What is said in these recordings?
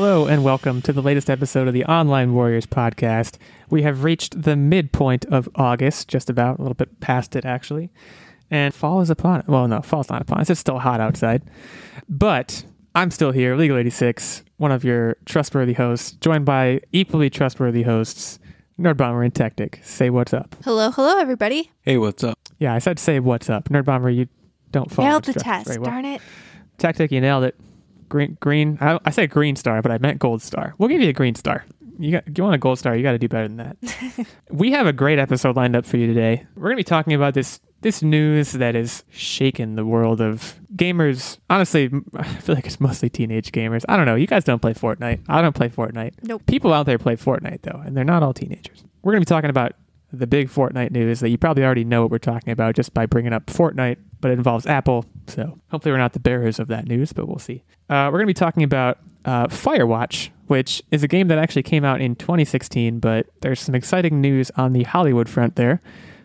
Hello and welcome to the latest episode of the Online Warriors podcast. We have reached the midpoint of August, just about a little bit past it actually. And fall is upon it. Well, no, fall's not upon us. It's still hot outside. But I'm still here, Legal 86, one of your trustworthy hosts, joined by equally trustworthy hosts, Nerd Bomber and Tactic. Say what's up. Hello, hello, everybody. Hey, what's up? Yeah, I said say what's up. Nerd Bomber, you don't follow Nailed the test. well. Darn it. Tactic, you nailed it. Green, green. I, I said green star, but I meant gold star. We'll give you a green star. You got, you want a gold star? You got to do better than that. we have a great episode lined up for you today. We're going to be talking about this this news that has shaken the world of gamers. Honestly, I feel like it's mostly teenage gamers. I don't know. You guys don't play Fortnite. I don't play Fortnite. Nope. People out there play Fortnite though, and they're not all teenagers. We're going to be talking about the big Fortnite news that you probably already know what we're talking about just by bringing up Fortnite, but it involves Apple. So hopefully we're not the bearers of that news, but we'll see. Uh, we're going to be talking about uh, Firewatch, which is a game that actually came out in 2016, but there's some exciting news on the Hollywood front there.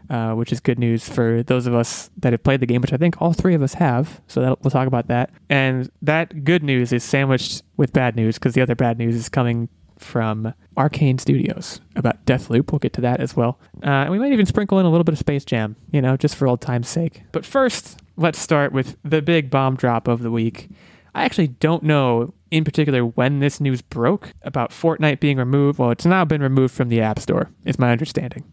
Uh, which is good news for those of us that have played the game, which I think all three of us have. So that, we'll talk about that. And that good news is sandwiched with bad news because the other bad news is coming from Arkane Studios about Deathloop. We'll get to that as well. Uh, and we might even sprinkle in a little bit of Space Jam, you know, just for old time's sake. But first, let's start with the big bomb drop of the week. I actually don't know in particular when this news broke about Fortnite being removed. Well, it's now been removed from the App Store, is my understanding.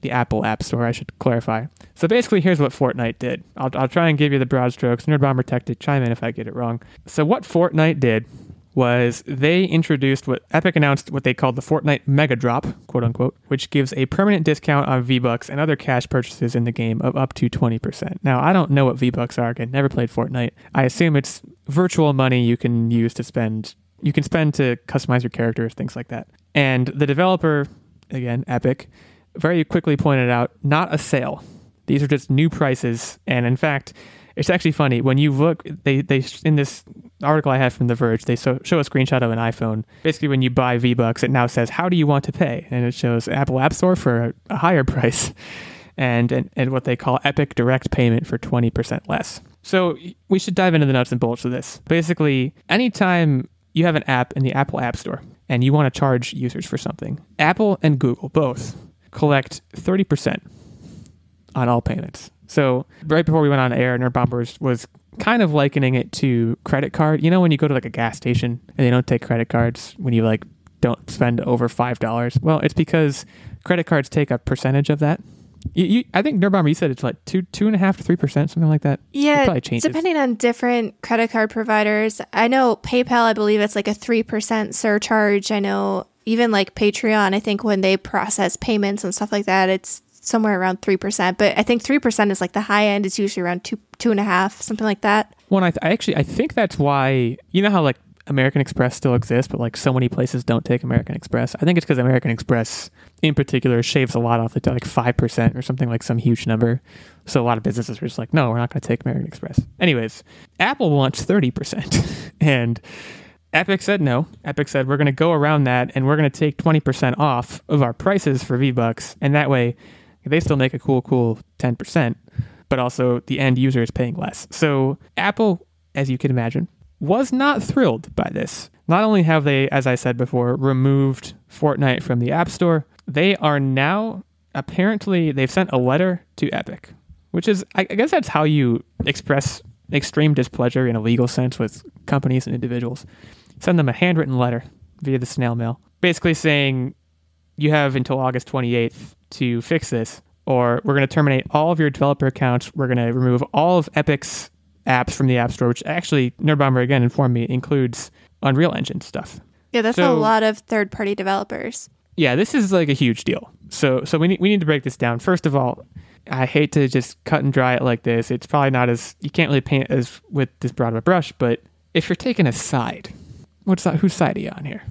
The Apple App Store, I should clarify. So basically, here's what Fortnite did. I'll, I'll try and give you the broad strokes. Nerd Bomber Tactic, chime in if I get it wrong. So, what Fortnite did was they introduced what Epic announced what they called the Fortnite Mega Drop, quote unquote, which gives a permanent discount on V-Bucks and other cash purchases in the game of up to 20%. Now, I don't know what V-Bucks are. Again, never played Fortnite. I assume it's virtual money you can use to spend you can spend to customize your characters, things like that. And the developer, again, Epic, very quickly pointed out not a sale. These are just new prices and in fact, it's actually funny when you look. They they in this article I had from The Verge, they so, show a screenshot of an iPhone. Basically, when you buy V Bucks, it now says, "How do you want to pay?" and it shows Apple App Store for a, a higher price, and, and and what they call Epic Direct Payment for twenty percent less. So we should dive into the nuts and bolts of this. Basically, anytime you have an app in the Apple App Store and you want to charge users for something, Apple and Google both collect thirty percent on all payments. So right before we went on air, Nerd Bombers was kind of likening it to credit card. You know when you go to like a gas station and they don't take credit cards when you like don't spend over five dollars. Well, it's because credit cards take a percentage of that. You, you, I think Nerd Bomber, you said it's like two, two and a half to three percent, something like that. it Yeah, probably changes. depending on different credit card providers. I know PayPal, I believe it's like a 3% surcharge. I know even like Patreon, I think when they process payments and stuff like that, it's somewhere around 3%. But I think 3% is like the high end. It's usually around two, two and a half, something like that. Well, I, th- I actually I think that's why you know how like American Express still exists, but like so many places don't take American Express. I think it's because American Express, in particular, shaves a lot off the like five percent or something like some huge number. So a lot of businesses are just like, no, we're not going to take American Express. Anyways, Apple wants thirty percent, and Epic said no. Epic said we're going to go around that, and we're going to take twenty percent off of our prices for V Bucks, and that way they still make a cool, cool ten percent but also the end user is paying less. So Apple, as you can imagine, was not thrilled by this. Not only have they, as I said before, removed Fortnite from the App Store, they are now apparently they've sent a letter to Epic, which is I guess that's how you express extreme displeasure in a legal sense with companies and individuals. Send them a handwritten letter via the snail mail, basically saying you have until August 28th to fix this, or we're going to terminate all of your developer accounts. We're going to remove all of Epic's apps from the App Store, which actually, Nerd Bomber again informed me includes Unreal Engine stuff. Yeah, that's So- a lot of third party developers. Yeah, this is like a huge deal. So, so we need we need to break this down. First of all, I hate to just cut and dry it like this. It's probably not as you can't really paint as with this broad of a brush. But if you're taking a side, what's that? Whose side are you on here?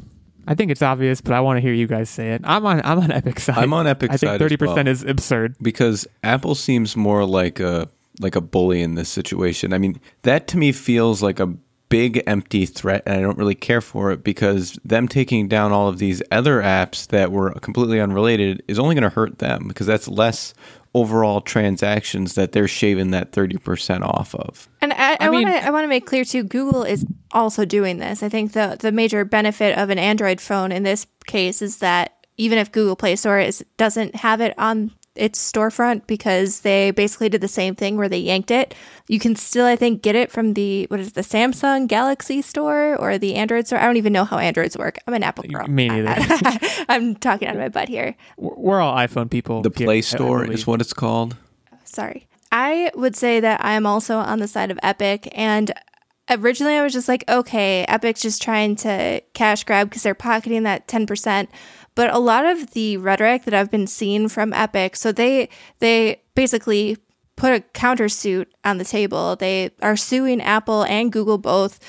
I think it's obvious, but I want to hear you guys say it. I'm on I'm on Epic side. I'm on Epic's I think thirty percent well. is absurd. because Apple seems more like a like a bully in this situation. I mean, that to me feels like a big empty threat and I don't really care for it because them taking down all of these other apps that were completely unrelated is only going to hurt them because that's less overall transactions that they're shaving that 30% off of. And I, I, I want to I want to make clear too. Google is also doing this. I think the the major benefit of an Android phone in this case is that even if Google Play Store is doesn't have it on its storefront because they basically did the same thing where they yanked it, you can still I think get it from the what is it, the Samsung Galaxy store or the Android store. I don't even know how Androids work. I'm an Apple girl. Me neither. I, am talking out of my butt here. We're all iPhone people. The Play I- I Store is what it's called. sorry. I would say that I am also on the side of Epic. And originally I was just like, okay, Epic's just trying to cash grab because they're pocketing that 10%. But a lot of the rhetoric that I've been seeing from Epic, so they they basically put a countersuit on the table. They are suing Apple and Google both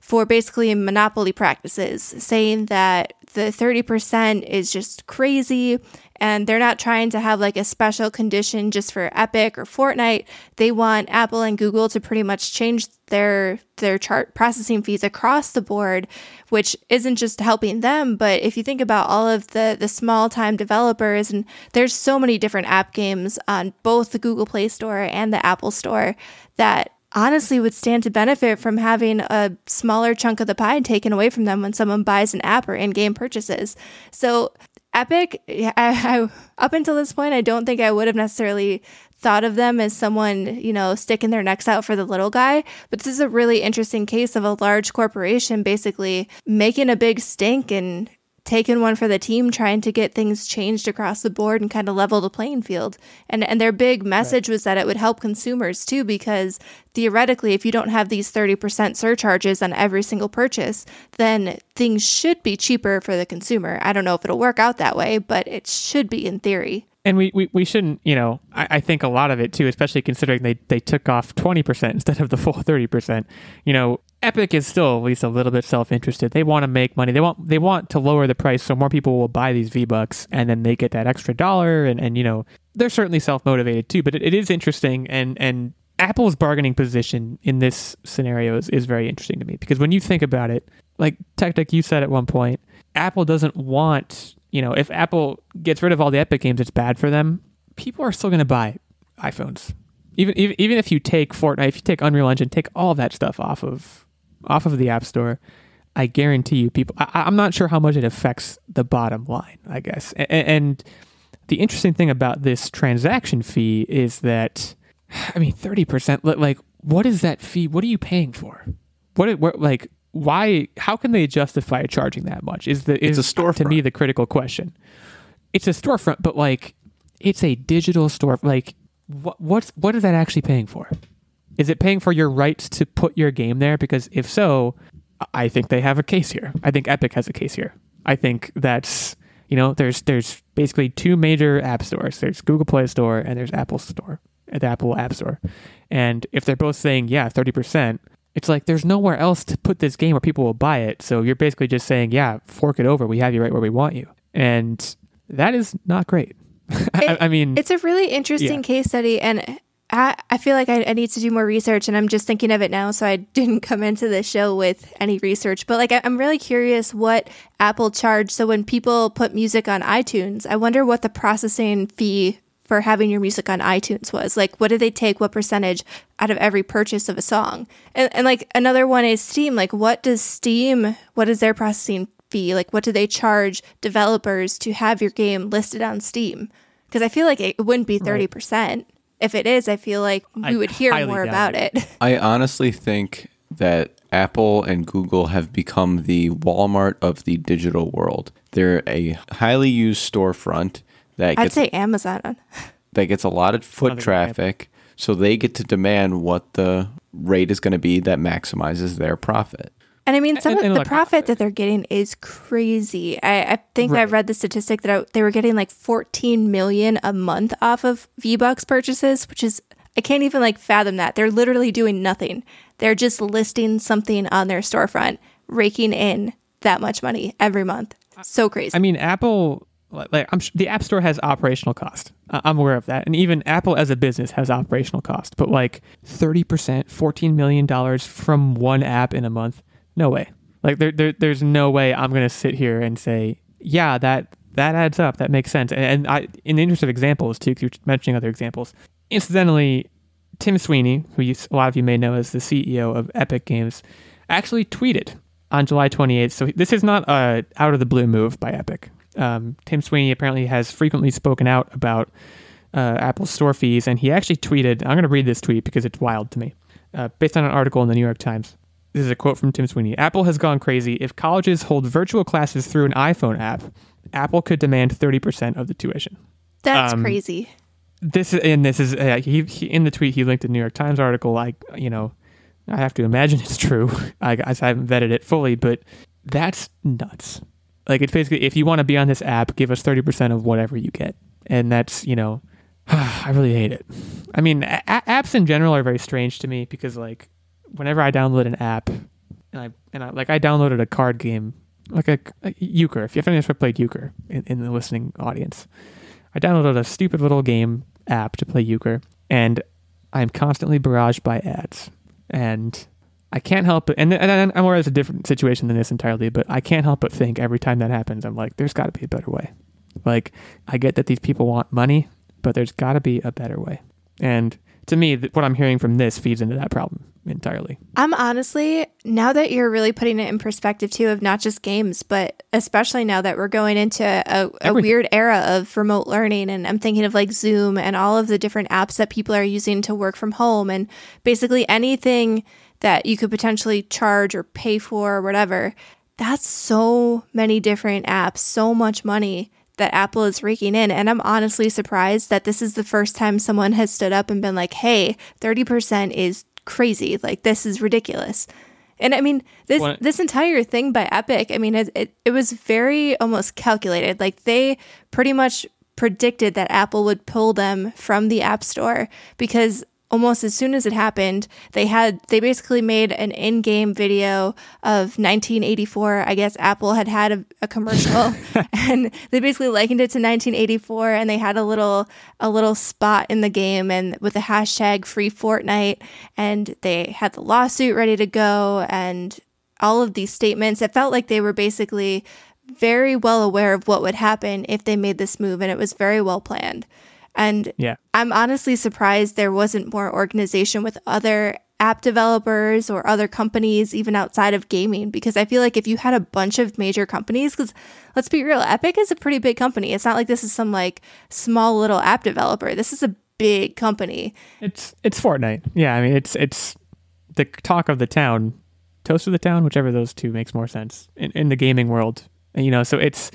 for basically monopoly practices, saying that the 30% is just crazy and they're not trying to have like a special condition just for Epic or Fortnite. They want Apple and Google to pretty much change their their chart processing fees across the board, which isn't just helping them, but if you think about all of the the small time developers and there's so many different app games on both the Google Play Store and the Apple Store that honestly would stand to benefit from having a smaller chunk of the pie taken away from them when someone buys an app or in-game purchases. So Epic, I, I, up until this point, I don't think I would have necessarily thought of them as someone, you know, sticking their necks out for the little guy. But this is a really interesting case of a large corporation basically making a big stink and taking one for the team, trying to get things changed across the board and kind of level the playing field. And and their big message was that it would help consumers too, because theoretically, if you don't have these 30% surcharges on every single purchase, then things should be cheaper for the consumer. I don't know if it'll work out that way, but it should be in theory. and we, we, we shouldn't, you know, I, I think a lot of it too, especially considering they, they took off 20% instead of the full 30%. You know, Epic is still at least a little bit self-interested. They want to make money. They want they want to lower the price so more people will buy these V-Bucks and then they get that extra dollar and, and you know, they're certainly self-motivated too, but it, it is interesting and and Apple's bargaining position in this scenario is, is very interesting to me because when you think about it, like Tech, you said at one point, Apple doesn't want, you know, if Apple gets rid of all the Epic games, it's bad for them. People are still going to buy iPhones. Even, even even if you take Fortnite, if you take Unreal Engine, take all that stuff off of off of the App Store, I guarantee you, people. I, I'm not sure how much it affects the bottom line. I guess, and, and the interesting thing about this transaction fee is that, I mean, thirty percent. Like, what is that fee? What are you paying for? What, what like why? How can they justify charging that much? Is the is It's a storefront. to me the critical question. It's a storefront, but like, it's a digital store. Like, what what's what is that actually paying for? Is it paying for your rights to put your game there? Because if so, I think they have a case here. I think Epic has a case here. I think that's you know there's there's basically two major app stores. There's Google Play Store and there's Apple Store, the Apple App Store. And if they're both saying yeah, thirty percent, it's like there's nowhere else to put this game where people will buy it. So you're basically just saying yeah, fork it over. We have you right where we want you, and that is not great. I, I mean, It's a really interesting Yeah. case study, and I, I feel like I, I need to do more research, and I'm just thinking of it now, so I didn't come into the show with any research. But like, I, I'm really curious what Apple charged. So when people put music on iTunes, I wonder what the processing fee for having your music on iTunes was. Like, what did they take? What percentage out of every purchase of a song? And, and like another one is Steam. Like, what does Steam? What is their processing fee? Like, what do they charge developers to have your game listed on Steam? Because I feel like it wouldn't be thirty percent. If it is, I feel like we I would hear more about it. I honestly think that Apple and Google have become the Walmart of the digital world. They're a highly used storefront that I'd gets say Amazon. that gets a lot of foot traffic, so they get to demand what the rate is going to be that maximizes their profit. And I mean, some And- of and the look, profit that they're getting is crazy. I, I think I read the statistic that I, they were getting like 14 million a month off of V Bucks purchases, which is I can't even like fathom that. They're literally doing nothing. They're just listing something on their storefront, raking in that much money every month. So crazy. I mean, Apple, like I'm sh- the App Store has operational cost. I'm aware of that, and even Apple as a business has operational cost. But like thirty percent, fourteen million dollars from one app in a month, no way. Like there, there there's no way I'm gonna sit here and say, yeah, that that adds up. That makes sense. And, and I, in the interest of examples too, 'cause you're mentioning other examples. Incidentally, Tim Sweeney, who you, a lot of you may know as the CEO of Epic Games, actually tweeted on July 28th. So this is not a out of the blue move by Epic. Um, Tim Sweeney apparently has frequently spoken out about uh, Apple's store fees, and he actually tweeted. I'm going to read this tweet because it's wild to me, uh, based on an article in the New York Times. This is a quote from Tim Sweeney. Apple has gone crazy. If colleges hold virtual classes through an iPhone app, Apple could demand 30% of the tuition. That's Um, crazy. This is, and this is uh, he, he in the tweet he linked a New York Times article. Like you know, I have to imagine it's true. I I haven't vetted it fully, but that's nuts. Like it's basically if you want to be on this app, give us 30% of whatever you get, and that's you know, I really hate it. I mean, a- apps in general are very strange to me because like whenever I download an app, and I and I like I downloaded a card game like a, a euchre. If you haven't ever played euchre in, in the listening audience, I downloaded a stupid little game app to play euchre, and I'm constantly barraged by ads, and I can't help but and, and I'm aware it's a different situation than this entirely, but I can't help but think every time that happens, I'm like, there's got to be a better way. Like I get that these people want money, but there's got to be a better way. And to me, what I'm hearing from this feeds into that problem entirely. I'm honestly, now that you're really putting it in perspective too, of not just games, but especially now that we're going into a, a weird era of remote learning. And I'm thinking of like Zoom and all of the different apps that people are using to work from home and basically anything that you could potentially charge or pay for or whatever. That's so many different apps, so much money that Apple is raking in. And I'm honestly surprised that this is the first time someone has stood up and been like, hey, 30% is crazy. Like, this is ridiculous. And I mean, this Well- this entire thing by Epic, I mean, it, it, it was very almost calculated. Like, they pretty much predicted that Apple would pull them from the App Store because almost as soon as it happened, they had they basically made an in-game video of 1984. I guess Apple had had a, a commercial, and they basically likened it to 1984, and they had a little a little spot in the game, and with the hashtag Free Fortnite, and they had the lawsuit ready to go, and all of these statements. It felt like they were basically very well aware of what would happen if they made this move, and it was very well planned. And Yeah. I'm honestly surprised there wasn't more organization with other app developers or other companies, even outside of gaming, because I feel like if you had a bunch of major companies, because let's be real, Epic is a pretty big company. It's not like this is some like small little app developer. This is a big company. It's it's Fortnite. Yeah, I mean it's it's the talk of the town, toast of the town, whichever of those two makes more sense in, in the gaming world. And, you know, so it's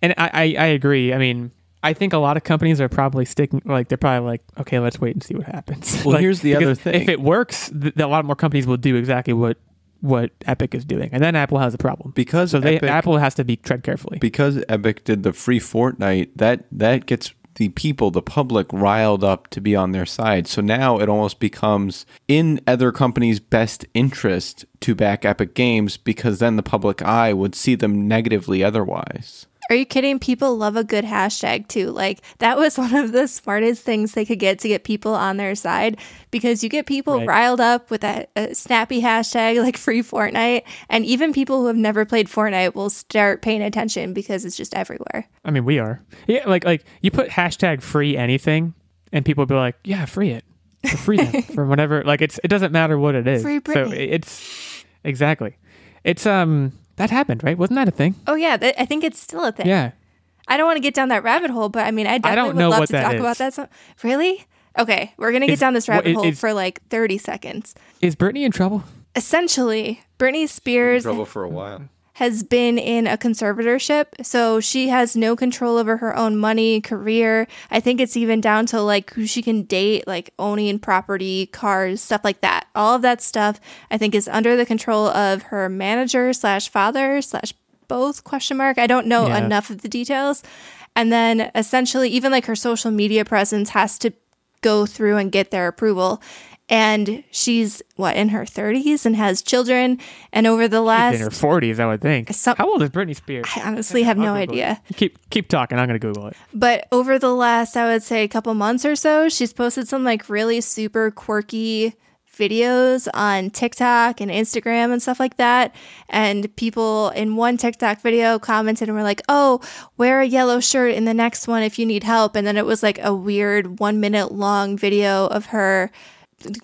and I, I I agree. I mean, I think a lot of companies are probably sticking like they're probably like, okay, let's wait and see what happens. Well, Like, here's the other thing. If it works, th- a lot more companies will do exactly what what Epic is doing, and then Apple has a problem Because so they Epic- Apple has to be tread carefully. because Epic did the free Fortnite, that that gets the people, the public, riled up to be on their side. So now it almost becomes in other companies' best interest to back Epic Games because then the public eye would see them negatively otherwise. Are you kidding? People love a good hashtag too. Like that was one of the smartest things they could get to get people on their side because you get people Right. riled up with a, a snappy hashtag like free Fortnite, and even people who have never played Fortnite will start paying attention because it's just everywhere. I mean, we are. Yeah, like like you put hashtag free anything, and people will be like, yeah, free it, For free them for whatever. Like it's it doesn't matter what it is. Free so it's exactly. It's um that happened right? Wasn't that a thing? Oh yeah, that, I think it's still a thing. Yeah. I don't want to get down that rabbit hole, but I mean, I definitely don't would know love what to talk is. about that. So, really? Okay, we're gonna get Is- down this what- rabbit is- hole is- for like thirty seconds. Is Britney in trouble? Essentially, Britney Spears trouble for a while. Has been in a conservatorship, so she has no control over her own money, career. I think it's even down to like who she can date, like owning property, cars, stuff like that. All of that stuff I think is under the control of her manager slash father slash both question mark. I don't know Yeah. enough of the details. And then essentially even like her social media presence has to go through and get their approval. And she's what in her 30s and has children. And over the last in her forties, I would think. Some- How old is Britney Spears? I honestly have no Google idea. it. Keep keep talking. I'm gonna Google it. But over the last, I would say, a couple months or so, she's posted some like really super quirky videos on TikTok and Instagram and stuff like that. And people in one TikTok video commented and were like, oh, wear a yellow shirt in the next one if you need help. And then it was like a weird one minute long video of her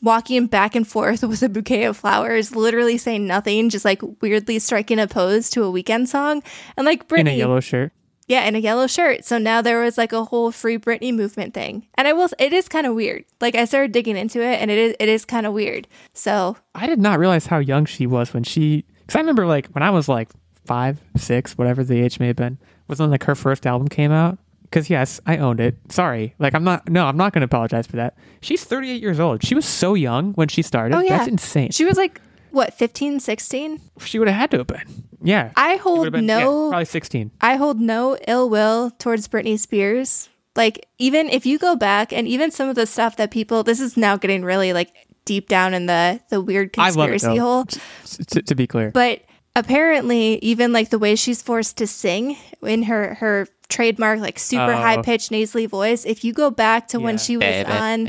walking back and forth with a bouquet of flowers, literally saying nothing, just like weirdly striking a pose to a weekend song. And like Britney, in a yellow shirt. yeah, in a yellow shirt. So now there was like a whole free Britney movement thing. And I will, it is kind of weird. Like I started digging into it and it is, it is kind of weird. So I did not realize how young she was when she. Because I remember like when I was like five, six, whatever the age may have been, was when like her first album came out. Because yes, I owned it. Sorry, like I'm not. No, I'm not going to apologize for that. She's 38 years old. She was so young when she started. Oh, yeah. That's insane. She, was like, what, 15, 16? she would have had to have been. Yeah. I hold been- yeah, no probably 16. I hold no ill will towards Britney Spears. Like, even if you go back and even some of the stuff that people, this is now getting really like deep down in the, the weird love it, conspiracy hole. To, to be clear, But apparently, even like the way she's forced to sing in her, her trademark, like super Oh. high pitched nasally voice, if you go back to when she was on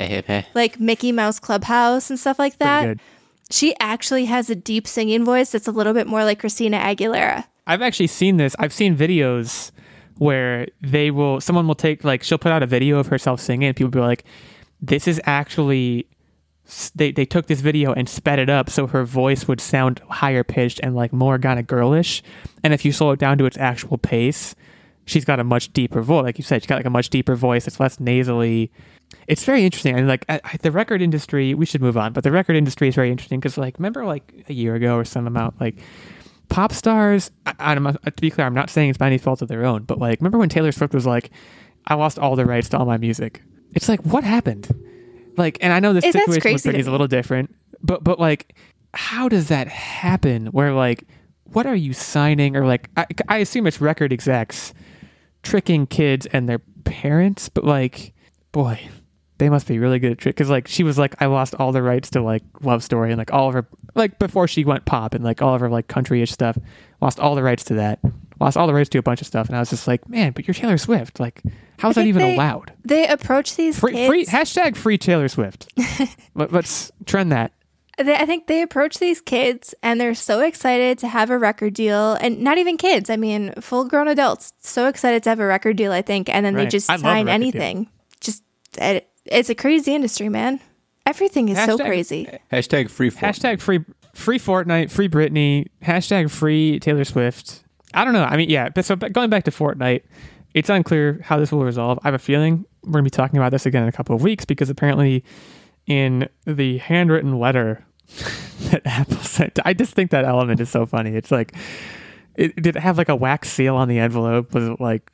like Mickey Mouse Clubhouse and stuff like that, she actually has a deep singing voice that's a little bit more like Christina Aguilera. I've actually seen this. I've seen videos where they will, someone will take, like, she'll put out a video of herself singing, and people will be like, this is actually, they, they took this video and sped it up so her voice would sound higher pitched and, like, more kind of girlish. And if you slow it down to its actual pace, she's got a much deeper voice. Like you said, she's got, like, a much deeper voice. It's less nasally. It's very interesting. And, like, I, I- the record industry, we should move on, but the record industry is very interesting because, like, remember, like, a year ago or some amount, like, pop stars I, I'm uh, to be clear i'm not saying it's by any fault of their own but like remember when taylor swift was like i lost all the rights to all my music it's like what happened like and i know this situation with is a little different but but like how does that happen where like what are you signing or like i, I assume it's record execs tricking kids and their parents but like boy they must be really good at trick because like she was like i lost all the rights to like love story and like all of her like before she went pop and like all of her like country-ish stuff lost all the rights to that lost all the rights to a bunch of stuff and i was just like man but you're taylor swift like how's that even they- allowed They approach these free, kids. free hashtag free taylor swift Let, let's trend that they, I think they approach these kids and they're so excited to have a record deal, and not even kids. I mean, full grown adults so excited to have a record deal. I think, and then they just I sign record deal. anything. Just it, it's a crazy industry, man. Everything is so crazy. Hashtag free for hashtag free free Fortnite, free Britney, hashtag free Taylor Swift. I don't know. I mean, yeah. But so but going back to Fortnite, it's unclear how this will resolve. I have a feeling we're gonna be talking about this again in a couple of weeks because apparently, in the handwritten letter that Apple sent, I just think that element is so funny. It's like, it did it have like a wax seal on the envelope? Was it like?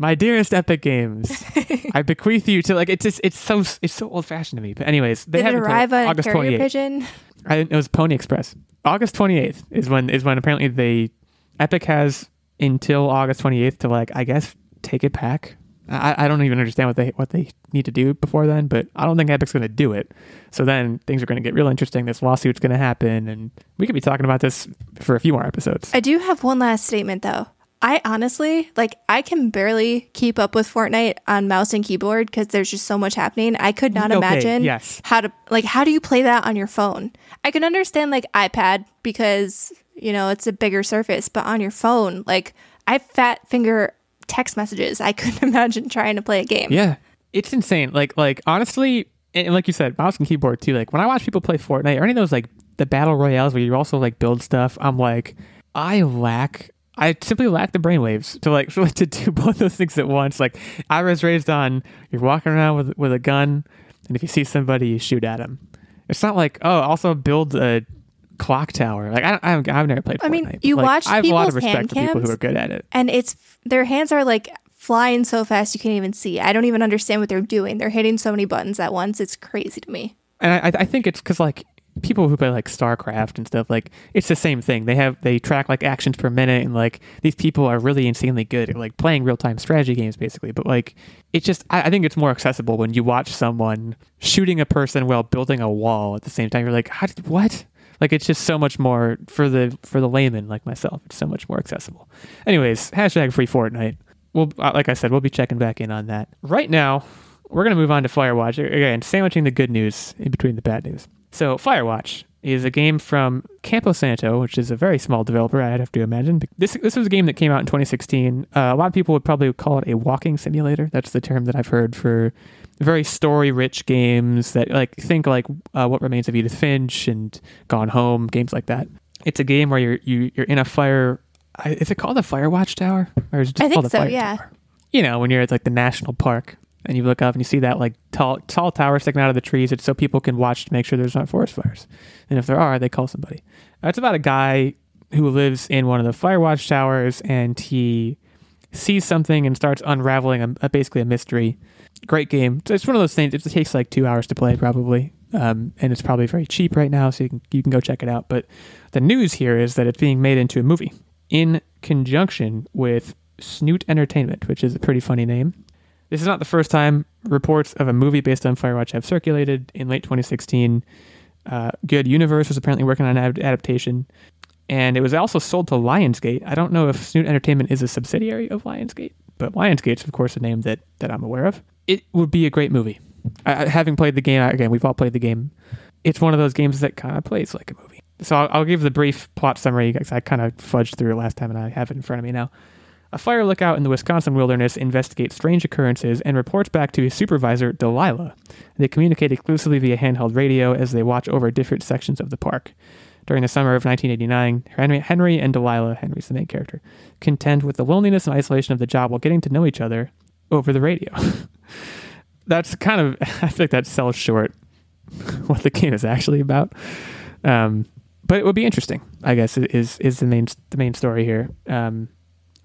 My dearest Epic Games, I bequeath you to like it's just it's so it's so old fashioned to me. But anyways, they Did it arrive on August carrier 28th. pigeon? I it was Pony Express. August 28th is when is when apparently they Epic has until August 28th to like I guess take it back. I, I don't even understand what they what they need to do before then, but I don't think Epic's going to do it. So then things are going to get real interesting. This lawsuit's going to happen, and we could be talking about this for a few more episodes. I do have one last statement though. I honestly, like, I can barely keep up with Fortnite on mouse and keyboard because there's just so much happening. I could not Okay, imagine yes. how to, like, how do you play that on your phone? I can understand, like, iPad because, you know, it's a bigger surface, but on your phone, like, I fat finger text messages. I couldn't imagine trying to play a game. Yeah, it's insane. Like like honestly, and like you said, mouse and keyboard too. Like when I watch people play Fortnite or any of those like the battle royales where you also like build stuff, I'm like, I lack. I simply lack the brainwaves to like to do both those things at once. Like I was raised on you're walking around with with a gun, and if you see somebody, you shoot at them. It's not like oh, also build a clock tower. Like I, I don't- I've never played. I mean, Fortnite, you like, watch I have a lot of respect for people who are good at it. and it's their hands are like flying so fast you can't even see. I don't even understand what they're doing. They're hitting so many buttons at once. It's crazy to me. and I, I think it's because like people who play like StarCraft and stuff like it's the same thing. They have they track like actions per minute, and like these people are really insanely good at like playing real time strategy games, basically. But like it's just I, I think it's more accessible when you watch someone shooting a person while building a wall at the same time. You're like, How did, what? Like it's just so much more for the for the layman like myself. It's so much more accessible. Anyways, hashtag free Fortnite. We'll uh, like I said, we'll be checking back in on that. Right now, we're gonna move on to Firewatch again, sandwiching the good news in between the bad news. So Firewatch is a game from Campo Santo, which is a very small developer, I'd have to imagine. This this was a game that came out in 2016. Uh, a lot of people would probably call it a walking simulator. That's the term that I've heard for very story-rich games that like think like uh, What Remains of Edith Finch and Gone Home, games like that. It's a game where you're you, you're in a fire. Is it called a fire watchtower, or is it just I think called a so, fire yeah. tower? You know, when you're at like the national park and you look up and you see that like tall tall tower sticking out of the trees. It's so people can watch to make sure there's not forest fires. And if there are, they call somebody. It's about a guy who lives in one of the fire watch towers and he sees something and starts unraveling a, a- basically a mystery. Great game. It's one of those things. It takes like two hours to play probably, um, and it's probably very cheap right now, so you can you can go check it out. But the news here is that it's being made into a movie in conjunction with Snoot Entertainment, which is a pretty funny name. This is not the first time reports of a movie based on Firewatch have circulated. In late 2016, uh, Good Universe was apparently working on an ad- adaptation, and it was also sold to Lionsgate. I don't know if Snoot Entertainment is a subsidiary of Lionsgate, but Lionsgate's, of course, a name that, that I'm aware of. It would be a great movie. I- having played the game, again, we've all played the game. It's one of those games that kind of plays like a movie. So I'll, I'll give the brief plot summary because I kind of fudged through it last time and I have it in front of me now. A fire lookout in the Wisconsin wilderness investigates strange occurrences and reports back to his supervisor, Delilah. They communicate exclusively via handheld radio as they watch over different sections of the park. During the summer of 1989, Henry, Henry and Delilah, Henry's the main character, contend with the loneliness and isolation of the job while getting to know each other over the radio. That's kind of, I think that sells short what the game is actually about. Um, but it would be interesting, I guess, is is the main the main story here. Um,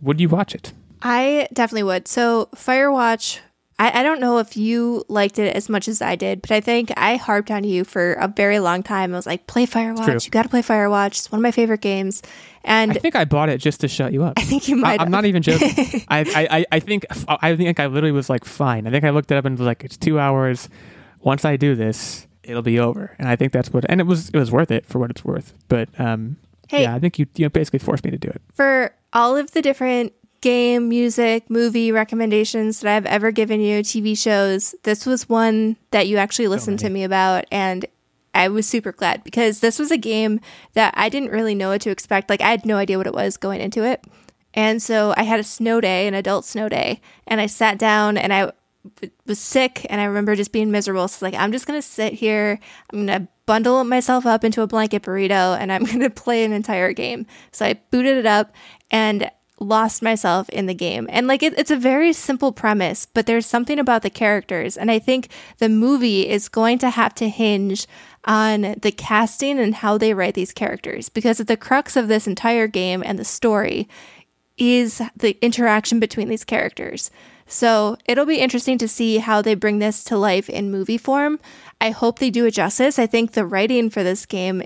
would you watch it? I definitely would. So, Firewatch, I, I don't know if you liked it as much as I did, but I think I harped on you for a very long time. I was like, play. Firewatch. You got to play Firewatch. It's one of my favorite games. And I think I bought it just to shut you up. I think you I, might I'm not even joking. I, I, I- I think I think I literally was like, fine. I think I looked it up and was like, it's two hours. Once I do this, it'll be over. And I think that's what. And it was it was worth it for what it's worth. But um, Hey. yeah, I think you you basically forced me to do it. for all of the different game, music, movie recommendations that I've ever given you, TV shows, this was one that you actually listened to me about. And I was super glad because this was a game that I didn't really know what to expect. Like, I had no idea what it was going into it. And so I had a snow day, an adult snow day, and I sat down and I was sick and I remember just being miserable. So like, I'm just gonna sit here. I'm gonna bundle myself up into a blanket burrito and I'm gonna play an entire game. So I booted it up and lost myself in the game. And like, it, it's a very simple premise, but there's something about the characters. And I think the movie is going to have to hinge on the casting and how they write these characters because at the crux of this entire game and the story is the interaction between these characters. So it'll be interesting to see how they bring this to life in movie form. I hope they do it justice. I think the writing for this game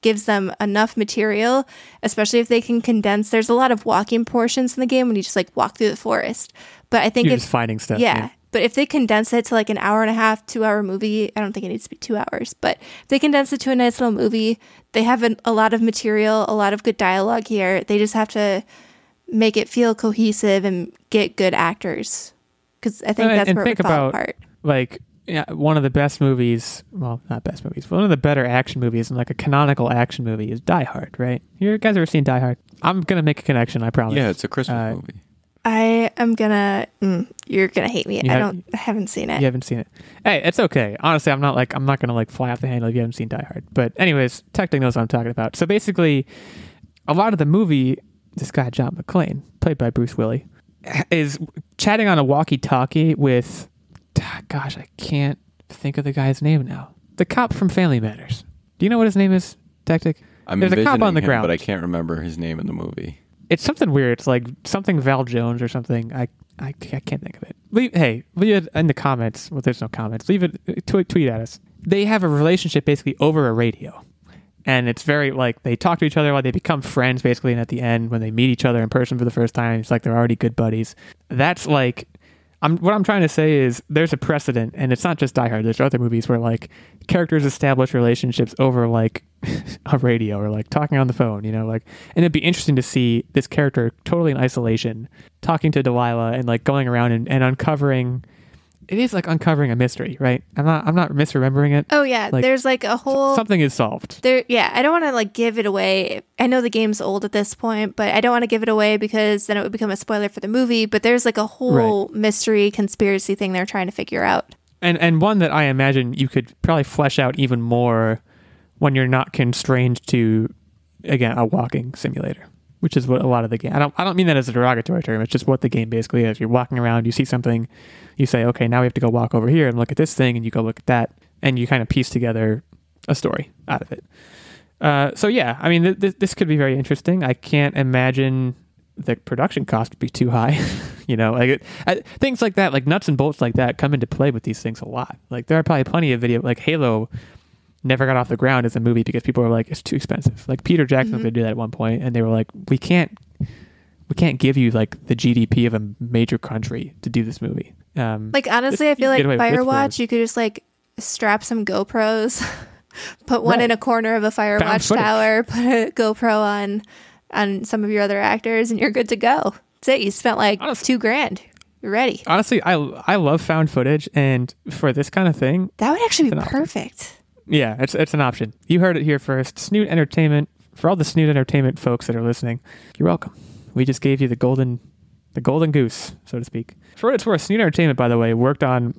gives them enough material, especially if they can condense. There's a lot of walking portions in the game when you just like walk through the forest. But I think You're if just finding stuff. yeah. But if they condense it to like an hour and a half, two hour movie, I don't think it needs to be two hours, but if they condense it to a nice little movie, they have an, a lot of material, a lot of good dialogue here. They just have to make it feel cohesive and get good actors. Because I think And- that's and where think it would fall about- apart. like yeah, one of the best movies. Well, not best movies. One of the better action movies, and like a canonical action movie, is Die Hard. Right? You guys ever seen Die Hard? I'm gonna make a connection. I promise. Yeah, it's a Christmas Uh, movie. I am gonna, mm, you're gonna hate me. You I have- don't, I haven't seen it. You haven't seen it. Hey, it's okay. Honestly, I'm not like I'm not gonna like fly off the handle if you haven't seen Die Hard. But anyways, Tech knows what I'm talking about. So basically, a lot of the movie, this guy John McClane, played by Bruce Willis, is chatting on a walkie-talkie with, ah, gosh, I can't think of the guy's name now. The cop from Family Matters. Do you know what his name is, Tactic? I'm There's a cop on the him, ground. but I can't remember his name in the movie. It's something weird. It's like something Val Jones or something. I I, I can't think of it. Leave, hey, leave it in the comments. Well, there's no comments. Leave it. Tweet, tweet at us. They have a relationship basically over a radio, and it's very like they talk to each other while they become friends basically. And at the end, when they meet each other in person for the first time, it's like they're already good buddies. That's like. I'm, what I'm trying to say is there's a precedent, and it's not just Die Hard. There's other movies where like characters establish relationships over like a radio or like talking on the phone, you know, like, and it'd be interesting to see this character totally in isolation, talking to Delilah and like going around and, and uncovering it is like uncovering a mystery, right? I'm not I'm not misremembering it. Oh yeah, Like, there's like a whole Something is solved. there yeah, I don't want to like give it away. I know the game's old at this point, but I don't want to give it away because then it would become a spoiler for the movie, but there's like a whole mystery conspiracy thing they're trying to figure out. And and one that I imagine you could probably flesh out even more when you're not constrained to again a walking simulator, which is what a lot of the game. I don't I don't mean that as a derogatory term. It's just what the game basically is. You're walking around, you see something, you say, okay, now we have to go walk over here and look at this thing, and you go look at that, and you kind of piece together a story out of it. Uh, so yeah, I mean, th- th- this could be very interesting. I can't imagine the production cost would be too high. you know, like it, I, things like that, like nuts and bolts like that, come into play with these things a lot. Like there are probably plenty of video, like Halo, never got off the ground as a movie because people were like, it's too expensive. Like Peter Jackson Mhm. could do that at one point, and they were like, we can't, we can't give you like the GDP of a major country to do this movie. Um, Like honestly, I feel like get away with this Firewatch, you could just like strap some GoPros, put one Right. in a corner of a Firewatch tower, put a GoPro on on some of your other actors, and you're good to go. That's it. You spent like Honest- two grand. You're ready. honestly, I I love found footage, and for this kind of thing, That would actually be It's an option. perfect. Yeah, it's it's an option. You heard it here first. Snoot Entertainment. For all the Snoot Entertainment folks that are listening, you're welcome. We just gave you the golden, the golden goose, so to speak. For what it's worth, Snoot Entertainment, by the way, worked on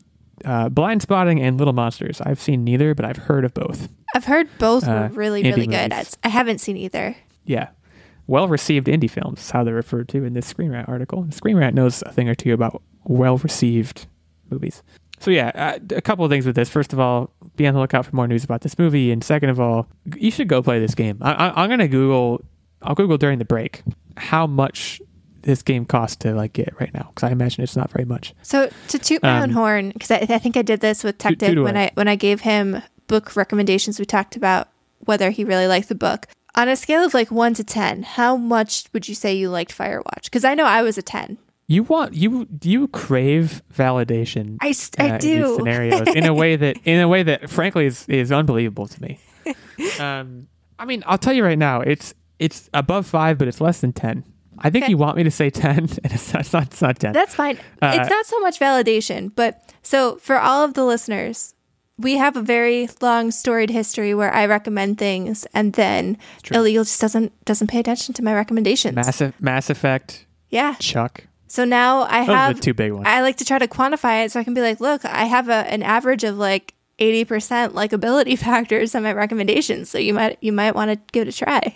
uh, Blindspotting and Little Monsters. I've seen neither, but I've heard of both. I've heard both Uh, were really, really good. movies. I haven't seen either. Yeah, well received indie films is how they're referred to in this Screen Rant article. Screen Rant knows a thing or two about well received movies. So yeah, uh, a couple of things with this. First of all, be on the lookout for more news about this movie, and second of all, you should go play this game. I, I, I'm gonna Google. I'll Google during the break how much this game costs to like get right now because I imagine it's not very much. So to toot my own Um, horn, because I, I think I did this with Tactic when. I when I gave him book recommendations. We talked about whether he really liked the book. On a scale of like one to ten, how much would you say you liked Firewatch? Because I know I was a ten. You want you do you crave validation. I, uh, I in do. scenarios in a way that in a way that frankly is, is unbelievable to me. Um, I mean, I'll tell you right now, it's it's above five, but it's less than ten. I think Okay. you want me to say ten, and it's not, it's not, it's not ten. That's fine. Uh, it's not so much validation, but so for all of the listeners, we have a very long storied history where I recommend things and then illegal just doesn't doesn't pay attention to my recommendations. Mass, Mass Effect, yeah. Chuck. So now I have the two big ones. I like to try to quantify it so I can be like, look, I have a, an average of like 80% likability factors on my recommendations. So you might you might want to give it a try.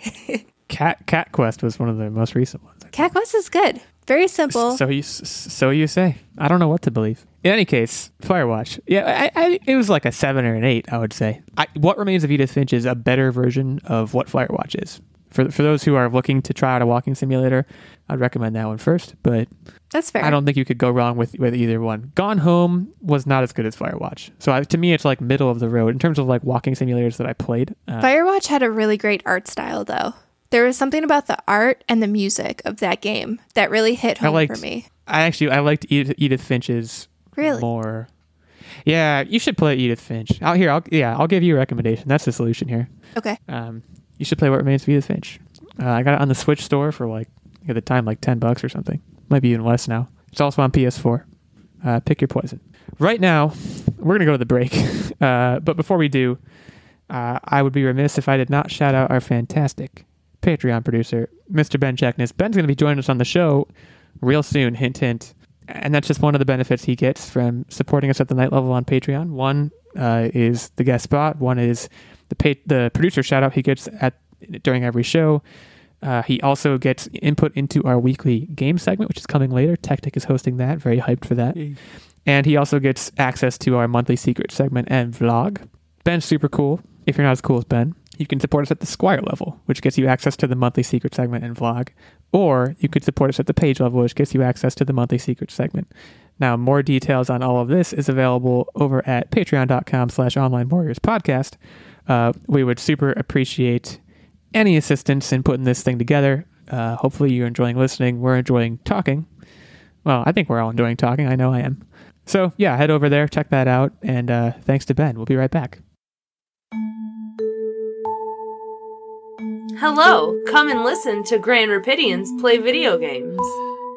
Cat Cat Quest was one of the most recent ones. Cat Quest is good. Very simple. So you so you say. I don't know what to believe. In any case, Firewatch. Yeah, I, I, it was like a seven or an eight. I would say. I, what remains of Edith Finch is a better version of what Firewatch is. For for those who are looking to try out a walking simulator, I'd recommend that one first. But That's fair. I don't think you could go wrong with with either one. Gone Home was not as good as Firewatch. So I, to me, it's like middle of the road in terms of like walking simulators that I played. Uh, Firewatch had a really great art style though. There was something about the art and the music of that game that really hit home liked. for me. I actually I liked Edith, Edith Finch's Really? more. Yeah, you should play Edith Finch. Out here, I'll yeah, I'll give you a recommendation. That's the solution here. Okay. Um, you should play What Remains of Edith Finch. Uh, I got it on the Switch store for like at the time like ten bucks or something. Might be even less now. It's also on PS4. Uh, pick your poison. Right now, we're gonna go to the break. uh, but before we do, uh, I would be remiss if I did not shout out our fantastic Patreon producer, Mr. Ben Checkness. Ben's gonna be joining us on the show real soon. Hint, hint. And that's just one of the benefits he gets from supporting us at the knight level on Patreon. One uh, is the guest spot. One is the pa- the producer shout out he gets at during every show. Uh, he also gets input into our weekly game segment, which is coming later. Tactic is hosting that. Very hyped for that. And he also gets access to our monthly secret segment and vlog. Ben's super cool. If you're not as cool as Ben, you can support us at the Squire level, which gets you access to the monthly secret segment and vlog. Or you could support us at the page level, which gets you access to the monthly secret segment. Now, more details on all of this is available over at patreon.com slash online warriors podcast. Uh, we would super appreciate any assistance in putting this thing together. Uh, hopefully you're enjoying listening. We're enjoying talking. Well, I think we're all enjoying talking. I know I am. So yeah, head over there, check that out, and uh, thanks to Ben. We'll be right back. Hello, come and listen to Grand Rapidians play video games.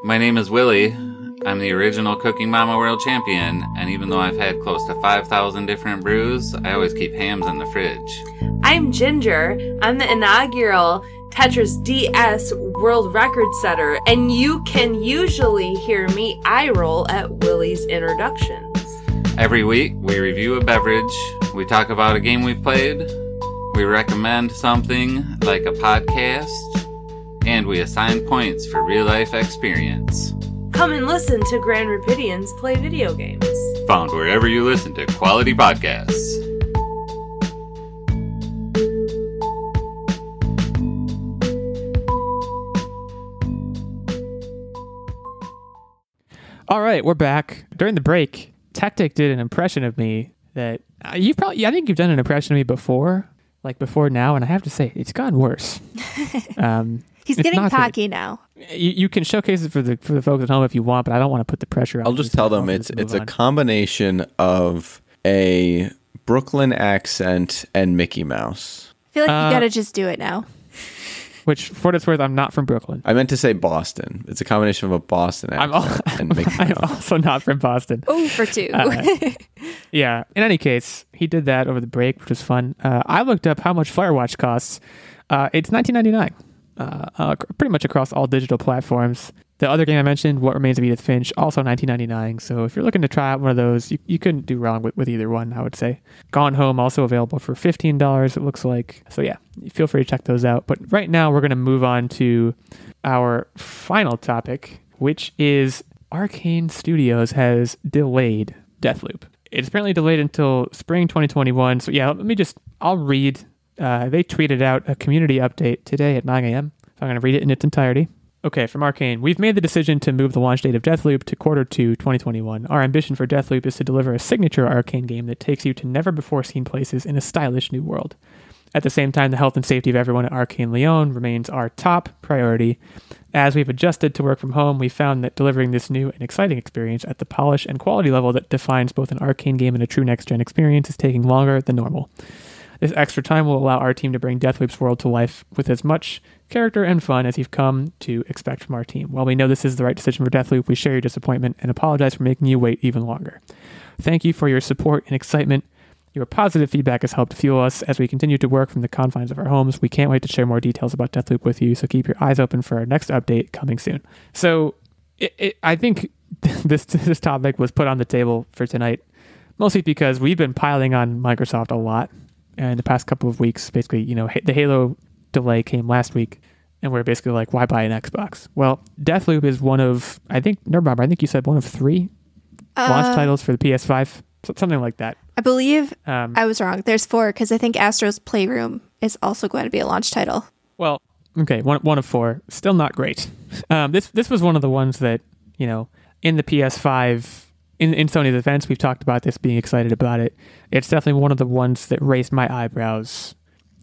My name is Willie. I'm the original Cooking Mama World Champion, and even though I've had close to 5,000 different brews, I always keep hams in the fridge. I'm Ginger. I'm the inaugural Tetris DS world record setter, and you can usually hear me eye roll at Willie's introductions. Every week, we review a beverage, we talk about a game we've played, we recommend something like a podcast, and we assign points for real life experience. Come and listen to Grand Rapidians play video games. Found wherever you listen to quality podcasts. All right, we're back. During the break, Tactic did an impression of me that uh, you probably, I think you've done an impression of me before, like before now, and I have to say it's gotten worse. um, He's getting not good. cocky now. You, you can showcase it for the for the folks at home if you want, but I don't want to put the pressure on. I'll just tell them it's it's move a combination of a Brooklyn accent and Mickey Mouse. I feel like Uh, you gotta just do it now. Which, for what it's worth, I'm not from Brooklyn. I meant to say Boston. It's a combination of a Boston I'm, accent al- and Mickey I'm Mouse. also not from Boston. Oh, for two. Uh, Yeah. In any case, he did that over the break, which was fun. Uh, I looked up how much Firewatch costs. Uh, it's 19.99, uh, uh, pretty much across all digital platforms. The other game I mentioned, What Remains of Edith Finch, also 19.99. So if you're looking to try out one of those, you, you couldn't do wrong with, with either one. I would say. Gone Home also available for $15. It looks like. So yeah, feel free to check those out. But right now we're going to move on to our final topic, which is Arkane Studios has delayed Deathloop. It's apparently delayed until spring 2021. So yeah, let me just I'll read. Uh, they tweeted out a community update today at 9 a.m. So I'm going to read it in its entirety. Okay, from Arkane, we've made the decision to move the launch date of Deathloop to quarter two 2021. Our ambition for Deathloop is to deliver a signature Arkane game that takes you to never before seen places in a stylish new world. At the same time, the health and safety of everyone at Arkane Lyon remains our top priority. As we've adjusted to work from home, we found that delivering this new and exciting experience at the polish and quality level that defines both an Arkane game and a true next gen experience is taking longer than normal. This extra time will allow our team to bring Deathloop's world to life with as much character and fun as you've come to expect from our team. While we know this is the right decision for Deathloop, we share your disappointment and apologize for making you wait even longer. Thank you for your support and excitement. Your positive feedback has helped fuel us as we continue to work from the confines of our homes. We can't wait to share more details about Deathloop with you, so keep your eyes open for our next update coming soon. So, it, it, I think this this topic was put on the table for tonight, mostly because we've been piling on Microsoft a lot in the past couple of weeks. Basically, you know, Ha- the Halo delay came last week, and we're basically like, why buy an Xbox? Well, Deathloop is one of, I think, Nerdbomber, I think you said one of three launch Uh, titles for the PS5, something like that. I believe Um, I was wrong. There's four because I think Astro's Playroom is also going to be a launch title. Well, okay, one one of four, still not great. Um, this this was one of the ones that you know in the PS5 in in Sony's defense, we've talked about this, being excited about it. It's definitely one of the ones that raised my eyebrows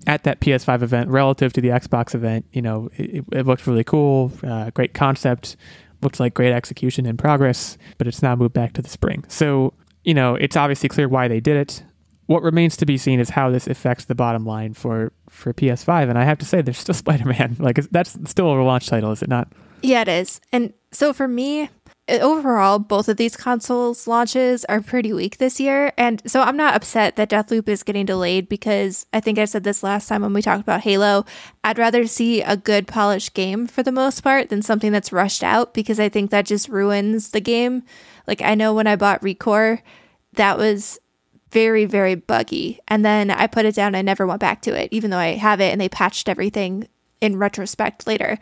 at that PS5 event relative to the Xbox event. You know, it, it looked really cool, uh, great concept, looks like great execution and progress, but it's now moved back to the spring. So you know, it's obviously clear why they did it what remains to be seen is how this affects the bottom line for for PS5. And I have to say, there's still Spider-Man. Like that's still a launch title, is it not? Yeah, it is. And so for me, overall, both of these consoles launches are pretty weak this year. And so I'm not upset that Deathloop is getting delayed because I think I said this last time when we talked about Halo. I'd rather see a good polished game for the most part than something that's rushed out because I think that just ruins the game. Like I know when I bought Recore, that was very very buggy and then i put it down and never went back to it even though i have it and they patched everything in retrospect later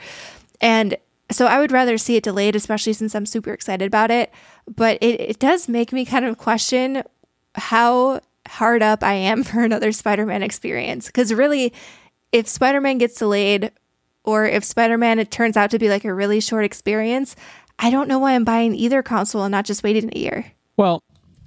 and so i would rather see it delayed especially since i'm super excited about it but it, it does make me kind of question how hard up i am for another spider-man experience because really if spider-man gets delayed or if spider-man it turns out to be like a really short experience i don't know why i'm buying either console and not just waiting a year Well,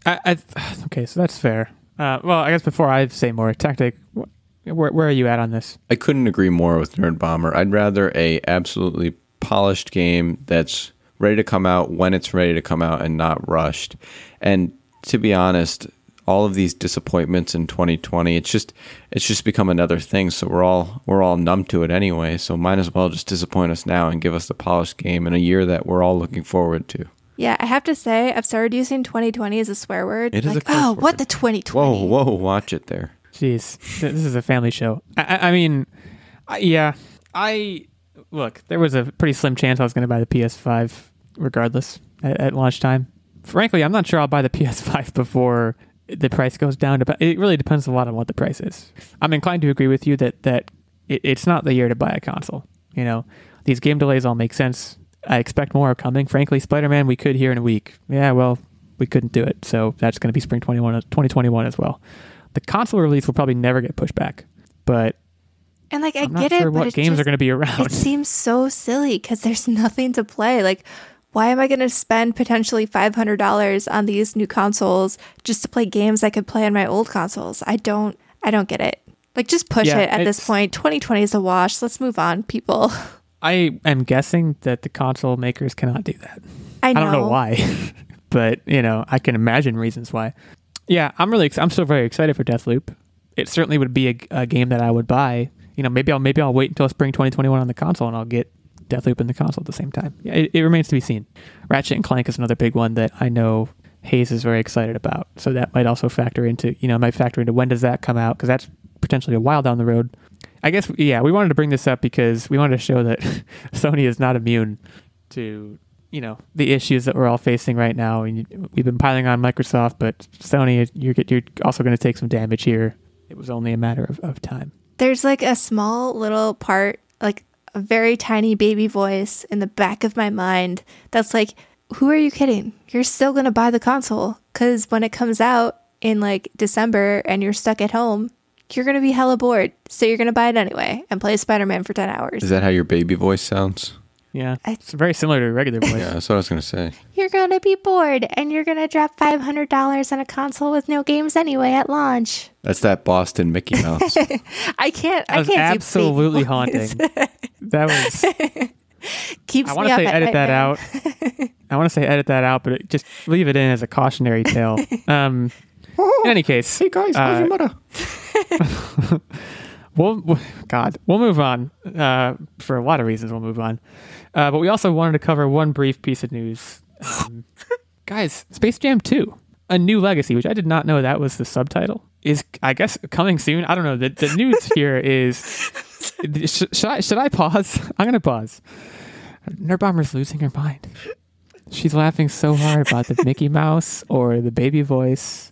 I, I okay, so that's fair. Uh, well, I guess before I say more, tactic, wh- where where are you at on this? I couldn't agree more with Nerd Bomber. I'd rather a absolutely polished game that's ready to come out when it's ready to come out and not rushed. And to be honest, all of these disappointments in 2020, it's just it's just become another thing. So we're all we're all numb to it anyway. So might as well just disappoint us now and give us the polished game in a year that we're all looking forward to. Yeah, I have to say, I've started using 2020 as a swear word. It is a like, curse oh, word. what the 2020? Whoa, whoa, watch it there. Jeez, this is a family show. I, I, I mean, I, yeah, I look. There was a pretty slim chance I was going to buy the PS5 regardless at, at launch time. Frankly, I'm not sure I'll buy the PS5 before the price goes down. It really depends a lot on what the price is. I'm inclined to agree with you that that it, it's not the year to buy a console. You know, these game delays all make sense. I expect more are coming. Frankly, Spider-Man we could hear in a week. Yeah, well, we couldn't do it, so that's going to be spring 21, 2021 as well. The console release will probably never get pushed back, but And like, I I'm get sure it, what it games just, are going to be around. It seems so silly because there's nothing to play. Like, why am I going to spend potentially $500 on these new consoles just to play games I could play on my old consoles? I don't, I don't get it. Like, just push Yeah, it at this point. 2020 is a wash. Let's move on, people. I am guessing that the console makers cannot do that. I I, don't know why, but you know, I can imagine reasons why. Yeah, I'm really, ex- I'm still very excited for Deathloop. It certainly would be a, a game that I would buy. You know, maybe I'll maybe I'll wait until spring 2021 on the console and I'll get Deathloop in the console at the same time. Yeah, it, it remains to be seen. Ratchet and Clank is another big one that I know Hayes is very excited about. So that might also factor into, you know, might factor into when does that come out because that's potentially a while down the road. I guess yeah, we wanted to bring this up because we wanted to show that Sony is not immune to you know the issues that we're all facing right now. We've been piling on Microsoft, but Sony, you're you're also going to take some damage here. It was only a matter of, of time. There's like a small little part, like a very tiny baby voice in the back of my mind that's like, who are you kidding? You're still going to buy the console because when it comes out in like December and you're stuck at home, you're going to be hella bored. So you're going to buy it anyway and play Spider Man for 10 hours. Is that how your baby voice sounds? Yeah, I- it's very similar to a regular voice. Yeah, that's what I was gonna say. You're going to be bored and you're going to drop $500 on a console with no games anyway at launch. That's that Boston Mickey Mouse. I can't, That I was can't absolutely do haunting. That was. Keeps I want to say edit that man. out. I want to say edit that out, but it, just leave it in as a cautionary tale. Um, in any case, hey guys, how's uh, your mother? we'll, we'll- God, we'll move on. Uh, for a lot of reasons, we'll move on. Uh, but we also wanted to cover one brief piece of news. Um, guys, Space Jam 2, A New Legacy, which I did not know that was the subtitle, is, I guess, coming soon. I don't know. The, the news here is. Sh- should, I, should I pause? I'm going to pause. Nerd Bomber's losing her mind. She's laughing so hard about the Mickey Mouse or the baby voice.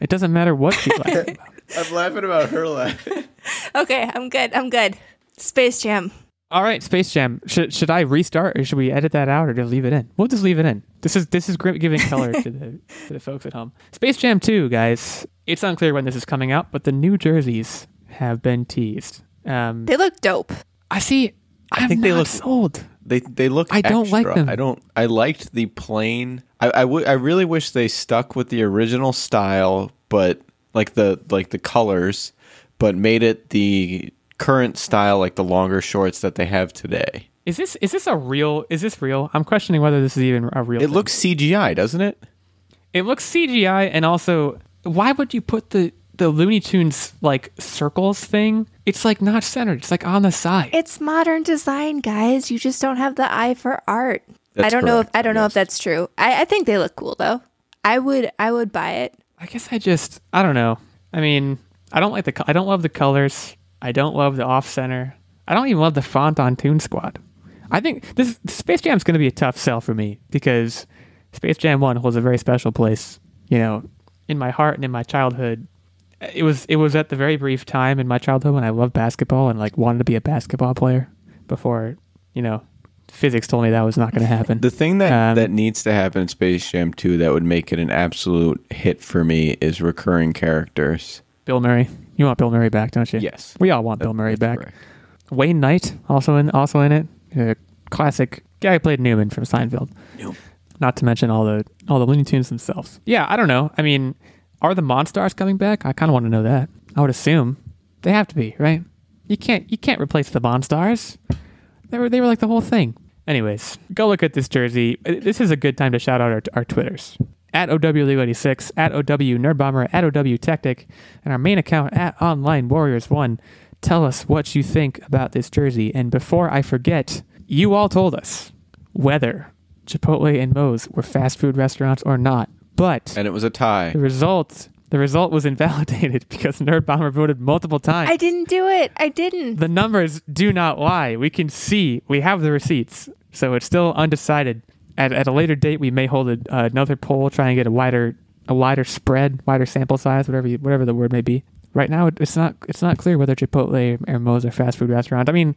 It doesn't matter what she's laughing about. I'm laughing about her laughing. Okay, I'm good. I'm good. Space Jam. All right, Space Jam. Should should I restart or should we edit that out or just leave it in? We'll just leave it in. This is this is giving color to the to the folks at home. Space Jam 2, guys. It's unclear when this is coming out, but the new jerseys have been teased. Um, They look dope. I see. I think they look- sold. They they look. I don't like them. I don't. I liked the plain. I I. I really wish they stuck with the original style, but like the like the colors, but made it the current style, like the longer shorts that they have today. Is this is this a real? Is this real? I'm questioning whether this is even a real. It thing. looks CGI, doesn't it? It looks CGI, and also, why would you put the the Looney Tunes like circles thing? It's like not centered. It's like on the side. It's modern design, guys. You just don't have the eye for art. I don't know if I don't know if that's true. I, I think they look cool though. I would I would buy it. I guess I just I don't know. I mean, I don't like the I don't love the colors. I don't love the off center. I don't even love the font on Toon Squad. I think this Space Jam is going to be a tough sell for me because Space Jam One holds a very special place, you know, in my heart and in my childhood. It was it was at the very brief time in my childhood when I loved basketball and like wanted to be a basketball player before, you know, physics told me that was not going to happen. The thing that Um, that needs to happen in Space Jam 2 that would make it an absolute hit for me is recurring characters. Bill Murray. You want Bill Murray back, don't you? Yes. We all want Bill Murray back. correct. Wayne Knight also in also in it. A classic guy who played Newman from Seinfeld. Not to mention all the all the Looney Tunes themselves. Yeah, I don't know. I mean, are the Monstars coming back? I kind of want to know that. I would assume they have to be, right? You can't you can't replace the Monstars. They were they were like the whole thing. Anyways, go look at this jersey. This is a good time to shout out our, our Twitters. At OWLeague86, at OW Nerdbomber, at OW Tactic, and our main account at Online Warriors One. Tell us what you think about this jersey. And before I forget, you all told us whether Chipotle and Moe's were fast food restaurants or not. But And it was a tie. the result the result was invalidated because Nerd Bomber voted multiple times. I didn't do it. I didn't. the numbers do not lie. We can see, we have the receipts. So it's still undecided. At, at a later date, we may hold a, uh, another poll, try and get a wider a wider spread, wider sample size, whatever you, whatever the word may be. Right now, it- it's not it's not clear whether Chipotle or Moe's are fast food restaurant. I mean,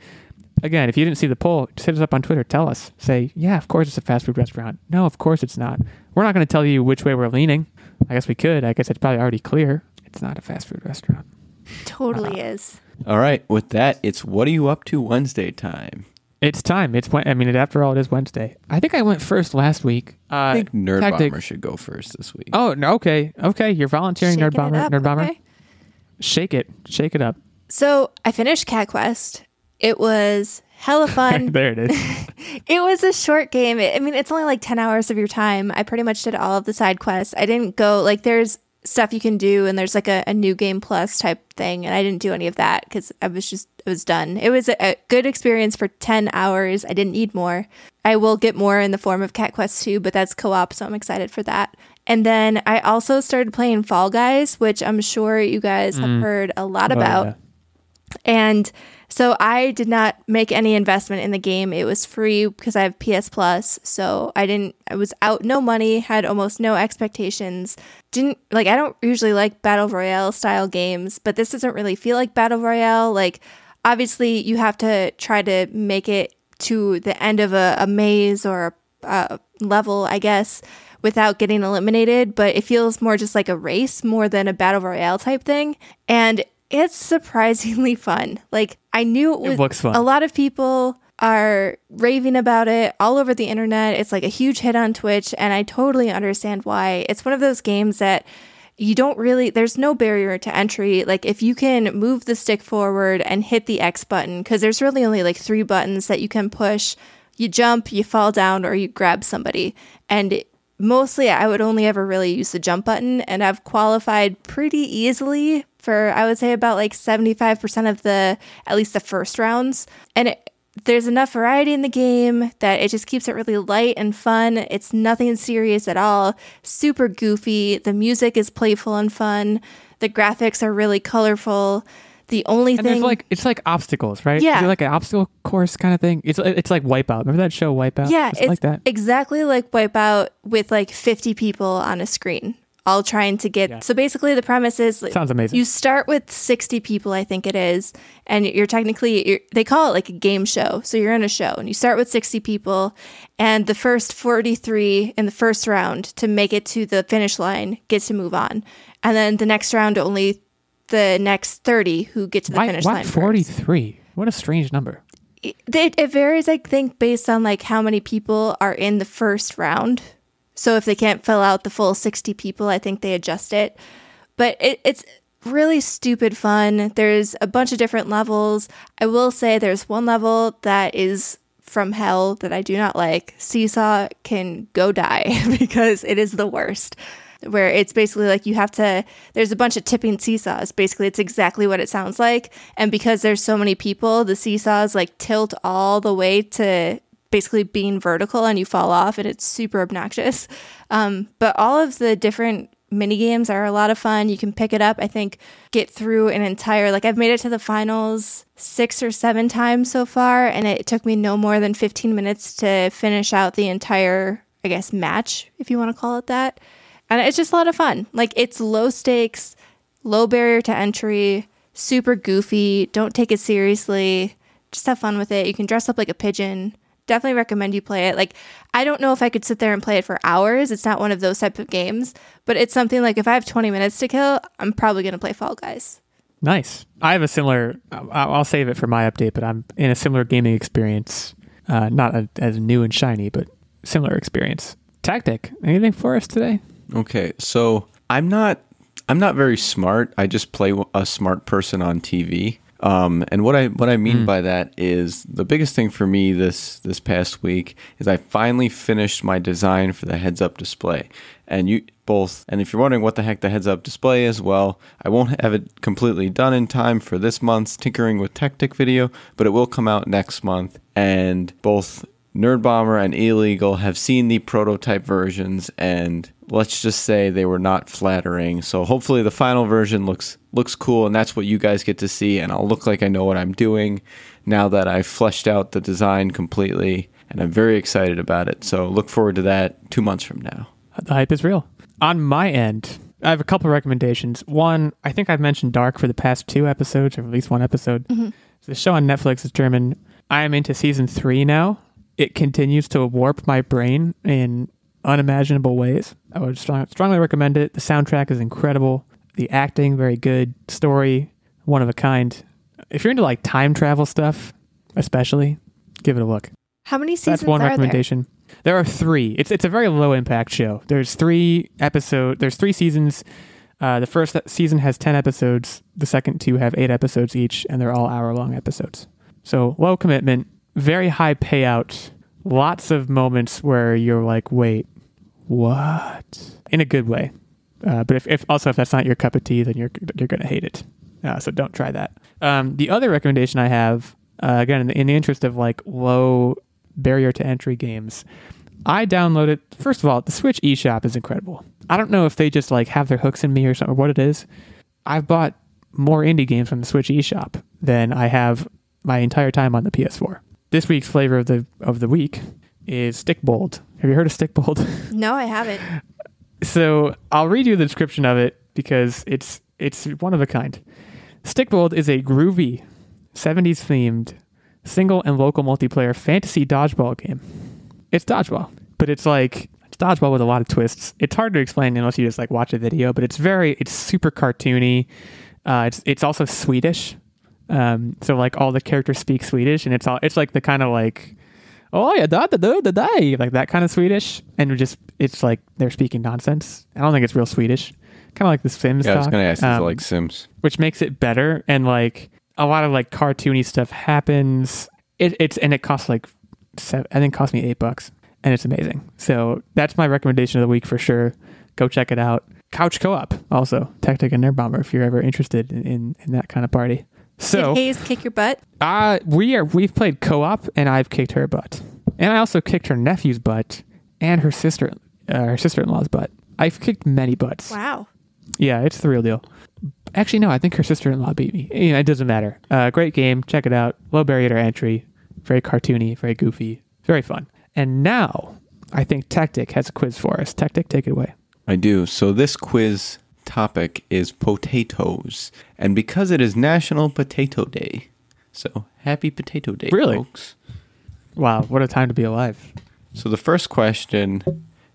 again, if you didn't see the poll, just hit us up on Twitter. Tell us. Say, yeah, of course it's a fast food restaurant. No, of course it's not. We're not going to tell you which way we're leaning. I guess we could. I guess it's probably already clear. It's not a fast food restaurant. Totally is. All right. With that, it's what are you up to Wednesday time? It's time. It's Wed- I mean, after all, it is Wednesday. I think I went first last week. Uh, I think Nerd tactic- Bomber should go first this week. Oh, no, okay, okay. You're volunteering, Nerd Shaking it Bomber. up, Nerd Bomber. okay. Shake it, shake it up. So I finished Cat Quest. It was hella fun. there it is. It was a short game. I mean, it's only like 10 hours of your time. I pretty much did all of the side quests. I didn't go, like, there's stuff you can do, and there's like a, a new game plus type thing, and I didn't do any of that because I was just, it was done. It was a, a good experience for 10 hours. I didn't need more. I will get more in the form of Cat Quest 2, but that's co op, so I'm excited for that. And then I also started playing Fall Guys, which I'm sure you guys have mm. heard a lot Oh, about. yeah. And so I did not make any investment in the game. It was free because I have PS Plus. So I didn't, I was out no money, had almost no expectations. Didn't, like, I don't usually like Battle Royale style games, but this doesn't really feel like Battle Royale. Like, obviously, you have to try to make it to the end of a, a maze or a, a level, I guess, without getting eliminated, but it feels more just like a race more than a battle royale type thing. And it's surprisingly fun. Like I knew it was it looks fun. a lot of people are raving about it all over the internet. It's like a huge hit on Twitch and I totally understand why. It's one of those games that you don't really there's no barrier to entry like if you can move the stick forward and hit the x button because there's really only like three buttons that you can push you jump you fall down or you grab somebody and mostly i would only ever really use the jump button and i've qualified pretty easily for i would say about like 75% of the at least the first rounds and it, there's enough variety in the game that it just keeps it really light and fun. It's nothing serious at all. Super goofy. The music is playful and fun. The graphics are really colorful. The only And thing like it's like obstacles, right? Yeah. Like an obstacle course kind of thing? It's it's like Wipeout. Remember that show Wipeout? Yeah, It's it's like that. exactly like Wipeout with like 50 people on a screen, all trying to get. Yeah. So basically, the premise is Sounds amazing. You start with 60 people, I think it is, and you're technically you're, they call it like a game show. So you're in a show, and you start with 60 people, and the first 43 in the first round to make it to the finish line gets to move on, and then the next round only the next 30 who get to the why finish why line. first. 43? What a strange number. it, it varies i think based on like how many people are in the first round so if they can't fill out the full 60 people i think they adjust it. But it, it's really stupid fun. There's a bunch of different levels. I will say there's one level that is from hell that i do not like. Seesaw can go die because it is the worst. Where it's basically like you have to there's a bunch of tipping seesaws. Basically it's exactly what it sounds like. And because there's so many people the seesaws like tilt all the way to basically being vertical and you fall off and it's super obnoxious um, but all of the different mini games are a lot of fun you can pick it up i think get through an entire like i've made it to the finals six or seven times so far and it took me no more than 15 minutes to finish out the entire i guess match if you want to call it that and it's just a lot of fun. Like it's low stakes, low barrier to entry, super goofy. Don't take it seriously. Just have fun with it. You can dress up like a pigeon. Definitely recommend you play it. Like I don't know if I could sit there and play it for hours. It's not one of those type of games, but it's something like if I have 20 minutes to kill, I'm probably going to play Fall Guys. Nice. I have a similar. I'll, I'll save it for my update, but I'm in a similar gaming experience. Uh, not a, as new and shiny, but similar experience. Tactic. Anything for us today? Okay, so I'm not I'm not very smart. I just play a smart person on TV. Um, and what I what I mean by that is the biggest thing for me this this past week is I finally finished my design for the heads up display. And you both and if you're wondering what the heck the heads up display is, well, I won't have it completely done in time for this month's tinkering with tactic video, but it will come out next month and both Nerd Bomber and Illegal have seen the prototype versions and let's just say they were not flattering. So hopefully the final version looks looks cool and that's what you guys get to see and I'll look like I know what I'm doing now that I've fleshed out the design completely and I'm very excited about it. So look forward to that 2 months from now. The hype is real. On my end, I have a couple recommendations. One, I think I've mentioned Dark for the past two episodes, or at least one episode. Mm-hmm. The show on Netflix is German. I am into season three now. It continues to warp my brain in unimaginable ways. I would strong, strongly recommend it. The soundtrack is incredible. The acting, very good. Story, one of a kind. If you're into like time travel stuff, especially, give it a look. How many seasons That's one are there? recommendation. There? are three. It's it's a very low impact show. There's three episode. There's three seasons. Uh, the first season has ten episodes. The second two have eight episodes each, and they're all hour long episodes. So low commitment, very high payout. Lots of moments where you're like, wait, what? In a good way. Uh, but if, if also if that's not your cup of tea, then you're you're gonna hate it. Uh, so don't try that. Um, the other recommendation I have, uh, again, in the, in the interest of like low barrier to entry games, I downloaded. First of all, the Switch eShop is incredible. I don't know if they just like have their hooks in me or something, or what it is. I've bought more indie games from the Switch eShop than I have my entire time on the PS4. This week's flavor of the of the week is Stikbold. Have you heard of Stikbold? No, I haven't. so I'll read you the description of it because it's it's one of a kind. Stikbold is a groovy, 70s themed, single and local multiplayer fantasy dodgeball game. It's dodgeball, but it's like it's dodgeball with a lot of twists. It's hard to explain unless you just like watch a video, but it's very it's super cartoony. Uh, it's it's also Swedish, um, so like all the characters speak Swedish, and it's all it's like the kind of like oh yeah da da da da da like that kind of Swedish, and just it's like they're speaking nonsense. I don't think it's real Swedish. Kind of like the Sims. Yeah, I was going to ask Um, like Sims. which makes it better and like a lot of like cartoony stuff happens it, it's and it costs like seven, i think it cost me eight bucks and it's amazing so that's my recommendation of the week for sure go check it out couch co-op also tactic and nerd bomber if you're ever interested in, in, in that kind of party so Did Hayes kick your butt? uh we are we've played co-op and i've kicked her butt and i also kicked her nephew's butt and her sister uh, her sister-in-law's butt i've kicked many butts Wow. yeah, it's the real deal. Actually, no, I think her sister in law beat me. You know, it doesn't matter. Uh, great game. Check it out. Low barrier to entry. Very cartoony, very goofy, very fun. And now, I think Tactic has a quiz for us. Tactic, take it away. I do. So this quiz topic is potatoes. And because it is National Potato Day, so happy Potato Day, Really? folks. Wow, what a time to be alive. So the first question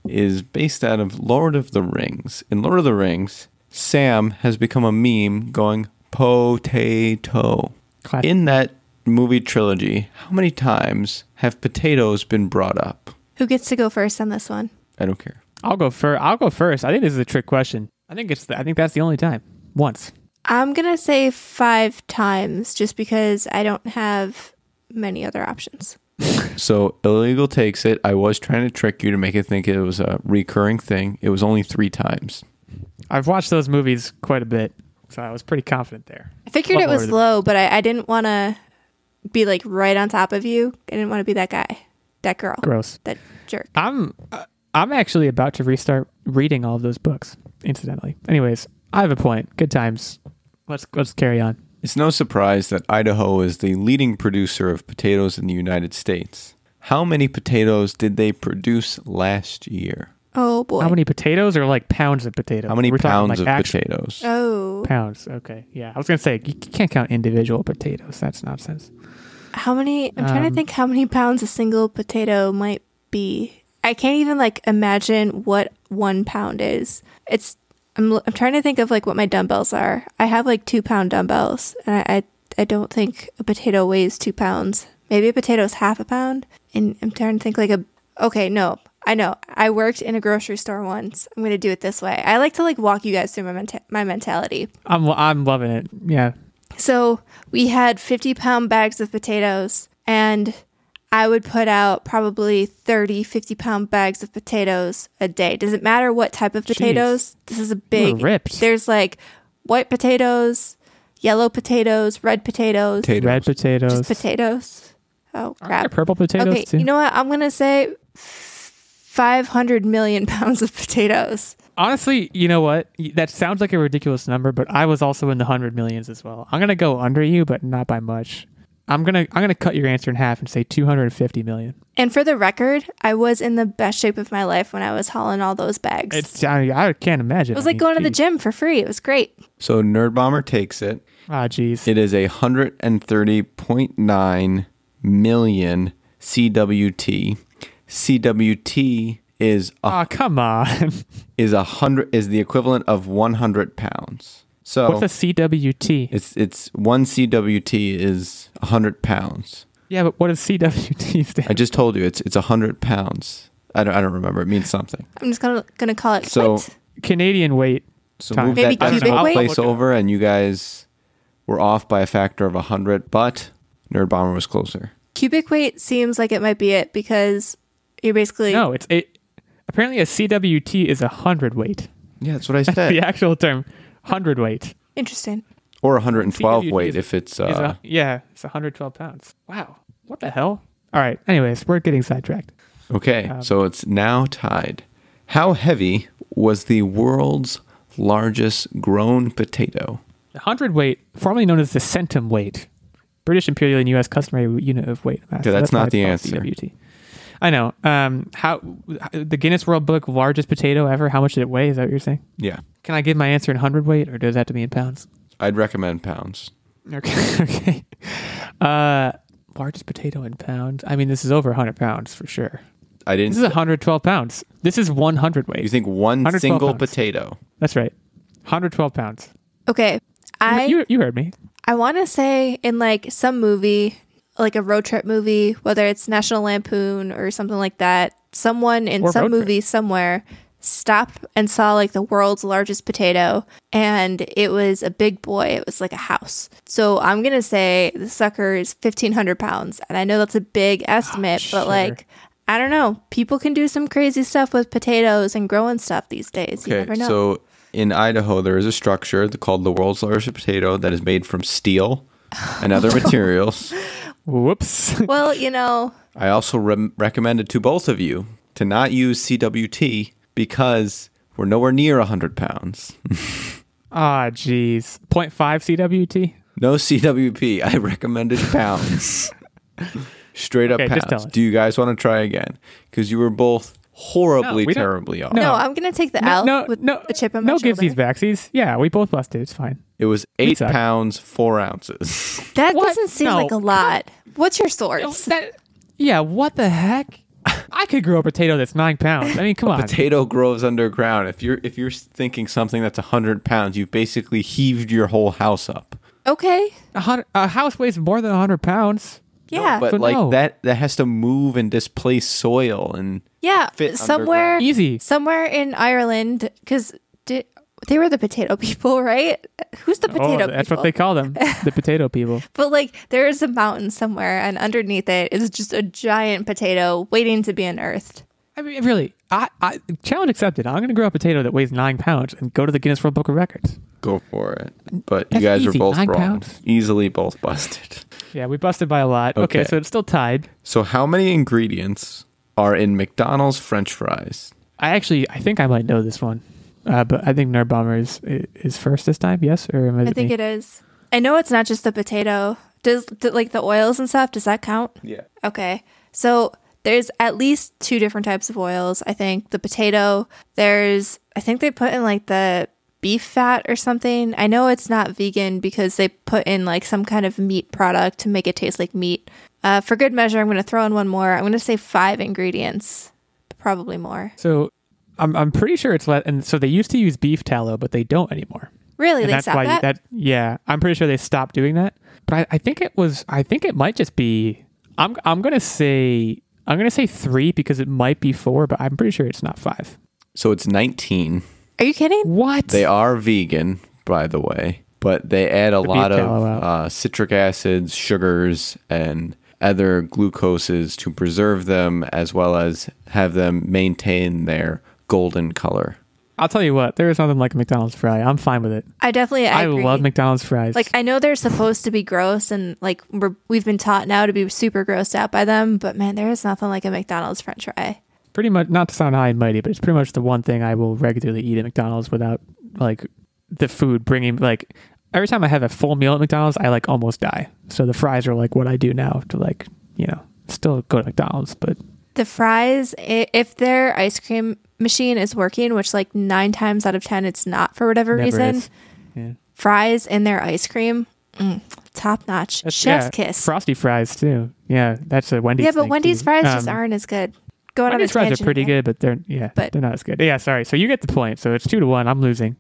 is based out of Lord of the Rings. In Lord of the Rings, Sam has become a meme going potato. Classic. In that movie trilogy, how many times have potatoes been brought up? Who gets to go first on this one? I don't care. I'll go first. I'll go first. I think this is a trick question. I think it's. The, I think that's the only time. Once. I'm going to say five times just because I don't have many other options. So illegal takes it. I was trying to trick you to make it think it was a recurring thing. It was only three times. I've watched those movies quite a bit, so I was pretty confident there. I figured What it was Lord of the- low, but I, I didn't want to be like right on top of you. I didn't want to be that guy, that girl, Gross. that jerk. I'm uh, I'm actually about to restart reading all of those books. Incidentally, anyways, I have a point. Good times. Let's let's carry on. It's no surprise that Idaho is the leading producer of potatoes in the United States. How many potatoes did they produce last year? Oh boy. How many potatoes or like pounds of potatoes? How many We're talking, pounds like, of actu- potatoes? Oh, Pounds. Okay. Yeah, I was gonna say you can't count individual potatoes. That's nonsense. how many? I'm trying Um, to think how many pounds a single potato might be. I can't even like imagine what one pound is. It's. I'm. I'm trying to think of like what my dumbbells are. I have like two pound dumbbells, and I. I, I don't think a potato weighs two pounds. Maybe a potato is half a pound. And I'm trying to think like a. Okay, no, I know. I worked in a grocery store once. I'm gonna do it this way. I like to like walk you guys through my menta- my mentality. I'm I'm loving it. Yeah. So we had 50 pound bags of potatoes, and I would put out probably 30, 50 pound bags of potatoes a day. Does it matter what type of potatoes? This is a big. ripped. There's like white potatoes, yellow potatoes, red potatoes, Potatoes. Red potatoes. just potatoes. Oh Aren't there crap. purple potatoes Okay, too. you know what? I'm gonna say five hundred million pounds of potatoes. Honestly, you know what? That sounds like a ridiculous number, but I was also in the hundred millions as well. I'm gonna go under you, but not by much. I'm gonna I'm gonna cut your answer in half and say 250 million. And for the record, I was in the best shape of my life when I was hauling all those bags. It's I, I can't imagine. it was like going to the gym for free. It was great. So Nerd Bomber takes it. Ah, jeez. It is a 130.9 million CWT. CWT is a, Ah, come on. is a hundred is the equivalent of 100 pounds. So What's a CWT? it's it's one CWT is 100 pounds. Yeah, but what does CWT stand? I just told you it's it's 100 pounds. I don't I don't remember. It means something. I'm just gonna gonna call it So quit. Canadian weight. so Time. move Maybe that cubic decimal weight? place over, and you guys were off by a factor of 100, but Nerd Bomber was closer. Cubic weight seems like it might be it because you're basically No, it's it. Apparently, a CWT is a hundred weight. Yeah, that's what I said. the actual term, hundred weight. interesting. Or 112 CWT weight is- if it's uh, a, yeah, it's 112 pounds. Wow, what the hell? All right. Anyways, we're getting sidetracked. Okay, Um, so it's now tied. How heavy was the world's largest grown potato? The hundred weight, formerly known as the centum weight, British imperial and U.S. customary unit of weight. mass. Okay, that's why not the answer. CWT. I know. Um, how the Guinness World Book largest potato ever? How much did it weigh? Is that what you're saying? Yeah, Can I give my answer in hundred weight, or does that have to be in pounds? I'd recommend pounds. Okay. okay. Uh, largest potato in pounds. I mean, this is over 100 pounds for sure. I didn't. This is 112 pounds. This is 100 weight. you think one 112 single pounds. potato? That's right. 112 pounds. Okay, I you, you heard me. I want to say in like some movie, like a road trip movie, whether it's National Lampoon or something like that, someone in Or some road trip. movie somewhere stopped and saw like the world's largest potato and it was a big boy. It was like a house. So I'm going to say the sucker is 1500 pounds. And I know that's a big ah, estimate, but sure. like, I don't know. People can do some crazy stuff with potatoes and growing stuff these days. You Okay, never know. so in Idaho, there is a structure called the world's largest potato that is made from steel and other materials. Whoops. well, you know, I also re- recommended to both of you to not use CWT because we're nowhere near 100 pounds. Ah, jeez. 0.5 CWT? No CWP. I recommended pounds. Straight up Okay, just tell pounds. us. Do you guys want to try again? Because you were both horribly, No, terribly off. No. no, I'm going to take the L no, with no, a chip on my no shoulder. gives these backsies. Yeah, we both busted. It's fine. It was eight suck. pounds, four ounces. That What? doesn't seem No. like a lot. What's your source? That, yeah, what the heck? I could grow a potato that's nine pounds. I mean, come on. Potato grows underground. If you're if you're thinking something that's 100 pounds, you've basically heaved your whole house up. Okay. A, hundred, a house weighs more than 100 pounds. Yeah. But So like no. that that has to move and displace soil and yeah. fit Somewhere Easy. somewhere in Ireland cuz they were the potato people, right? Who's the oh, potato oh, that's people? what they call them. The potato people. But like there is a mountain somewhere and underneath it is just a giant potato waiting to be unearthed. I mean, really, I, I challenge accepted. I'm going to grow a potato that weighs nine pounds and go to the Guinness World Book of Records. go for it. But That's you guys are both nine wrong. pounds. Easily both busted. Yeah, we busted by a lot. Okay, Okay. so it's still tied. So how many ingredients are in McDonald's French fries? I actually, I think I might know this one, uh, but I think Nerd Bomber is is first this time. Yes, or am I? I think it is. I know it's not just the potato. Does do, like the oils and stuff, does that count? Yeah. Okay. So there's at least two different types of oils. I think the potato, there's, I think they put in like the beef fat or something. I know it's not vegan because they put in like some kind of meat product to make it taste like meat. Uh, for good measure, I'm going to throw in one more. I'm going to say five ingredients, probably more. So I'm I'm pretty sure it's let. And so they used to use beef tallow, but they don't anymore. Really? and they that's stopped why that? that yeah i'm pretty sure they stopped doing that but I, I think it was i think it might just be i'm i'm gonna say i'm gonna say three because it might be four but i'm pretty sure it's not five So it's 19. Are you kidding? what They are vegan, by the way, but they add a lot of uh, citric acids, sugars, and other glucoses to preserve them as well as have them maintain their golden color. I'll tell you what, there is nothing like a McDonald's fry. I'm fine with it. I definitely I, I, agree. love McDonald's fries. Like I know they're supposed to be gross and like we're, we've been taught now to be super grossed out by them, but man, there is nothing like a McDonald's French fry. pretty much not to sound high and mighty, but it's pretty much the one thing I will regularly eat at McDonald's without like the food bringing like every time I have a full meal at McDonald's, I like almost die. So the fries are like what I do now to like you know still go to McDonald's, but The fries, i- if their ice cream machine is working, which like nine times out of ten it's not for whatever never reason. Yeah. fries in their ice cream, mm, top notch, That's- chef's yeah, kiss. Frosty fries too. Yeah, that's a Wendy's. yeah, but thing, Wendy's too. fries just Um, aren't as good. Going Wendy's on fries are pretty again. good, but they're yeah, But- they're not as good. Yeah, sorry. So you get the point. So it's two to one. I'm losing.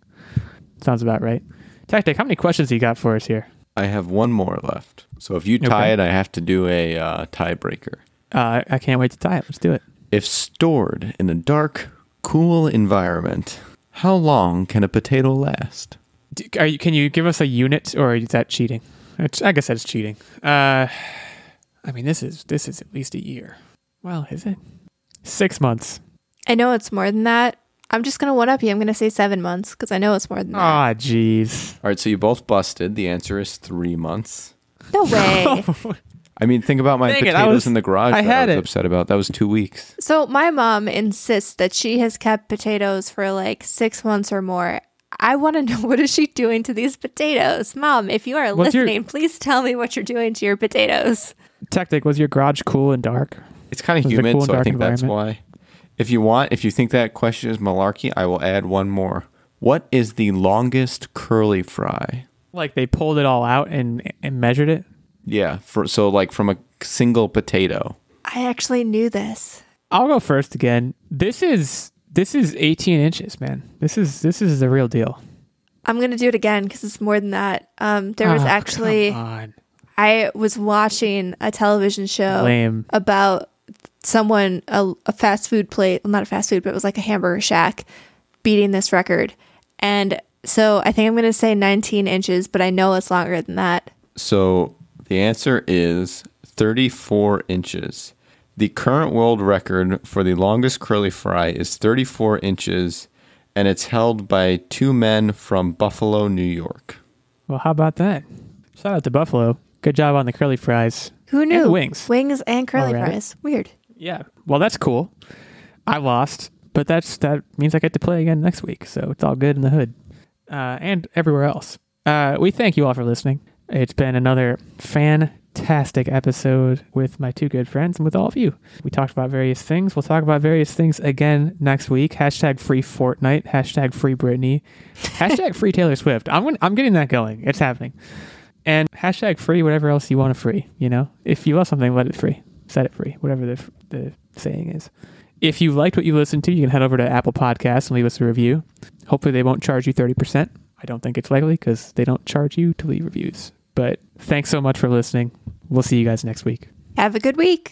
Sounds about right. Tactic, how many questions you got for us here? I have one more left. So if you tie Okay. it, I have to do a uh, tiebreaker. Uh, I can't wait to tie it. Let's do it. If stored in a dark, cool environment, how long can a potato last? Do- Are you, can you give us a unit, or is that cheating? It's, I guess that's cheating. Uh, I mean, this is this is at least a year. Well, is it six months? I know it's more than that. I'm just gonna one up you. I'm gonna say seven months because I know it's more than that. Ah, jeez. All right, so you both busted. The answer is three months. No way. I mean, think about my Dang it, I potatoes was- in the garage. I that had I was it. upset about. That was two weeks. so my mom insists that she has kept potatoes for like six months or more. I want to know what is she doing to these potatoes, Mom? If you are What's your- listening, please tell me what you're doing to your potatoes. Tactic, was your garage cool and dark? It's kind of Was it humid, cool and so I dark think that's why. If you want, if you think that question is malarkey, I will add one more. What is the longest curly fry? Like they pulled it all out and and measured it. Yeah, for so like from a single potato. I actually knew this. I'll go first again. This is this is 18 inches, man. This is this is the real deal. I'm gonna do it again because it's more than that. Um, there was Oh, actually. I was watching a television show Lame. about someone a, a fast food plate, well, not a fast food, but it was like a hamburger shack beating this record. And so I think I'm going to say 19 inches, but I know it's longer than that. So the answer is 34 inches. The current world record for the longest curly fry is 34 inches, and it's held by two men from Buffalo, New York. Well, how about that? Shout out to Buffalo. Good job on the curly fries. Who knew? And wings. Wings and curly Alright. fries. Weird. Yeah. Well, that's cool. I lost, but that's that means I get to play again next week, so it's all good in the hood, uh, and everywhere else. Uh, we thank you all for listening. It's been another fantastic episode with my two good friends and with all of you. We talked about various things. We'll talk about various things again next week. Hashtag free Fortnite. Hashtag free Britney. Hashtag free Taylor Swift. I'm I'm getting that going. It's happening. And hashtag free whatever else you want to free. You know, if you love something, let it free. Set it free. Whatever the the saying is. If you liked what you listened to, you can head over to Apple Podcasts and leave us a review. Hopefully, they won't charge you thirty percent. I don't think it's likely because they don't charge you to leave reviews. But thanks so much for listening. We'll see you guys next week. Have a good week.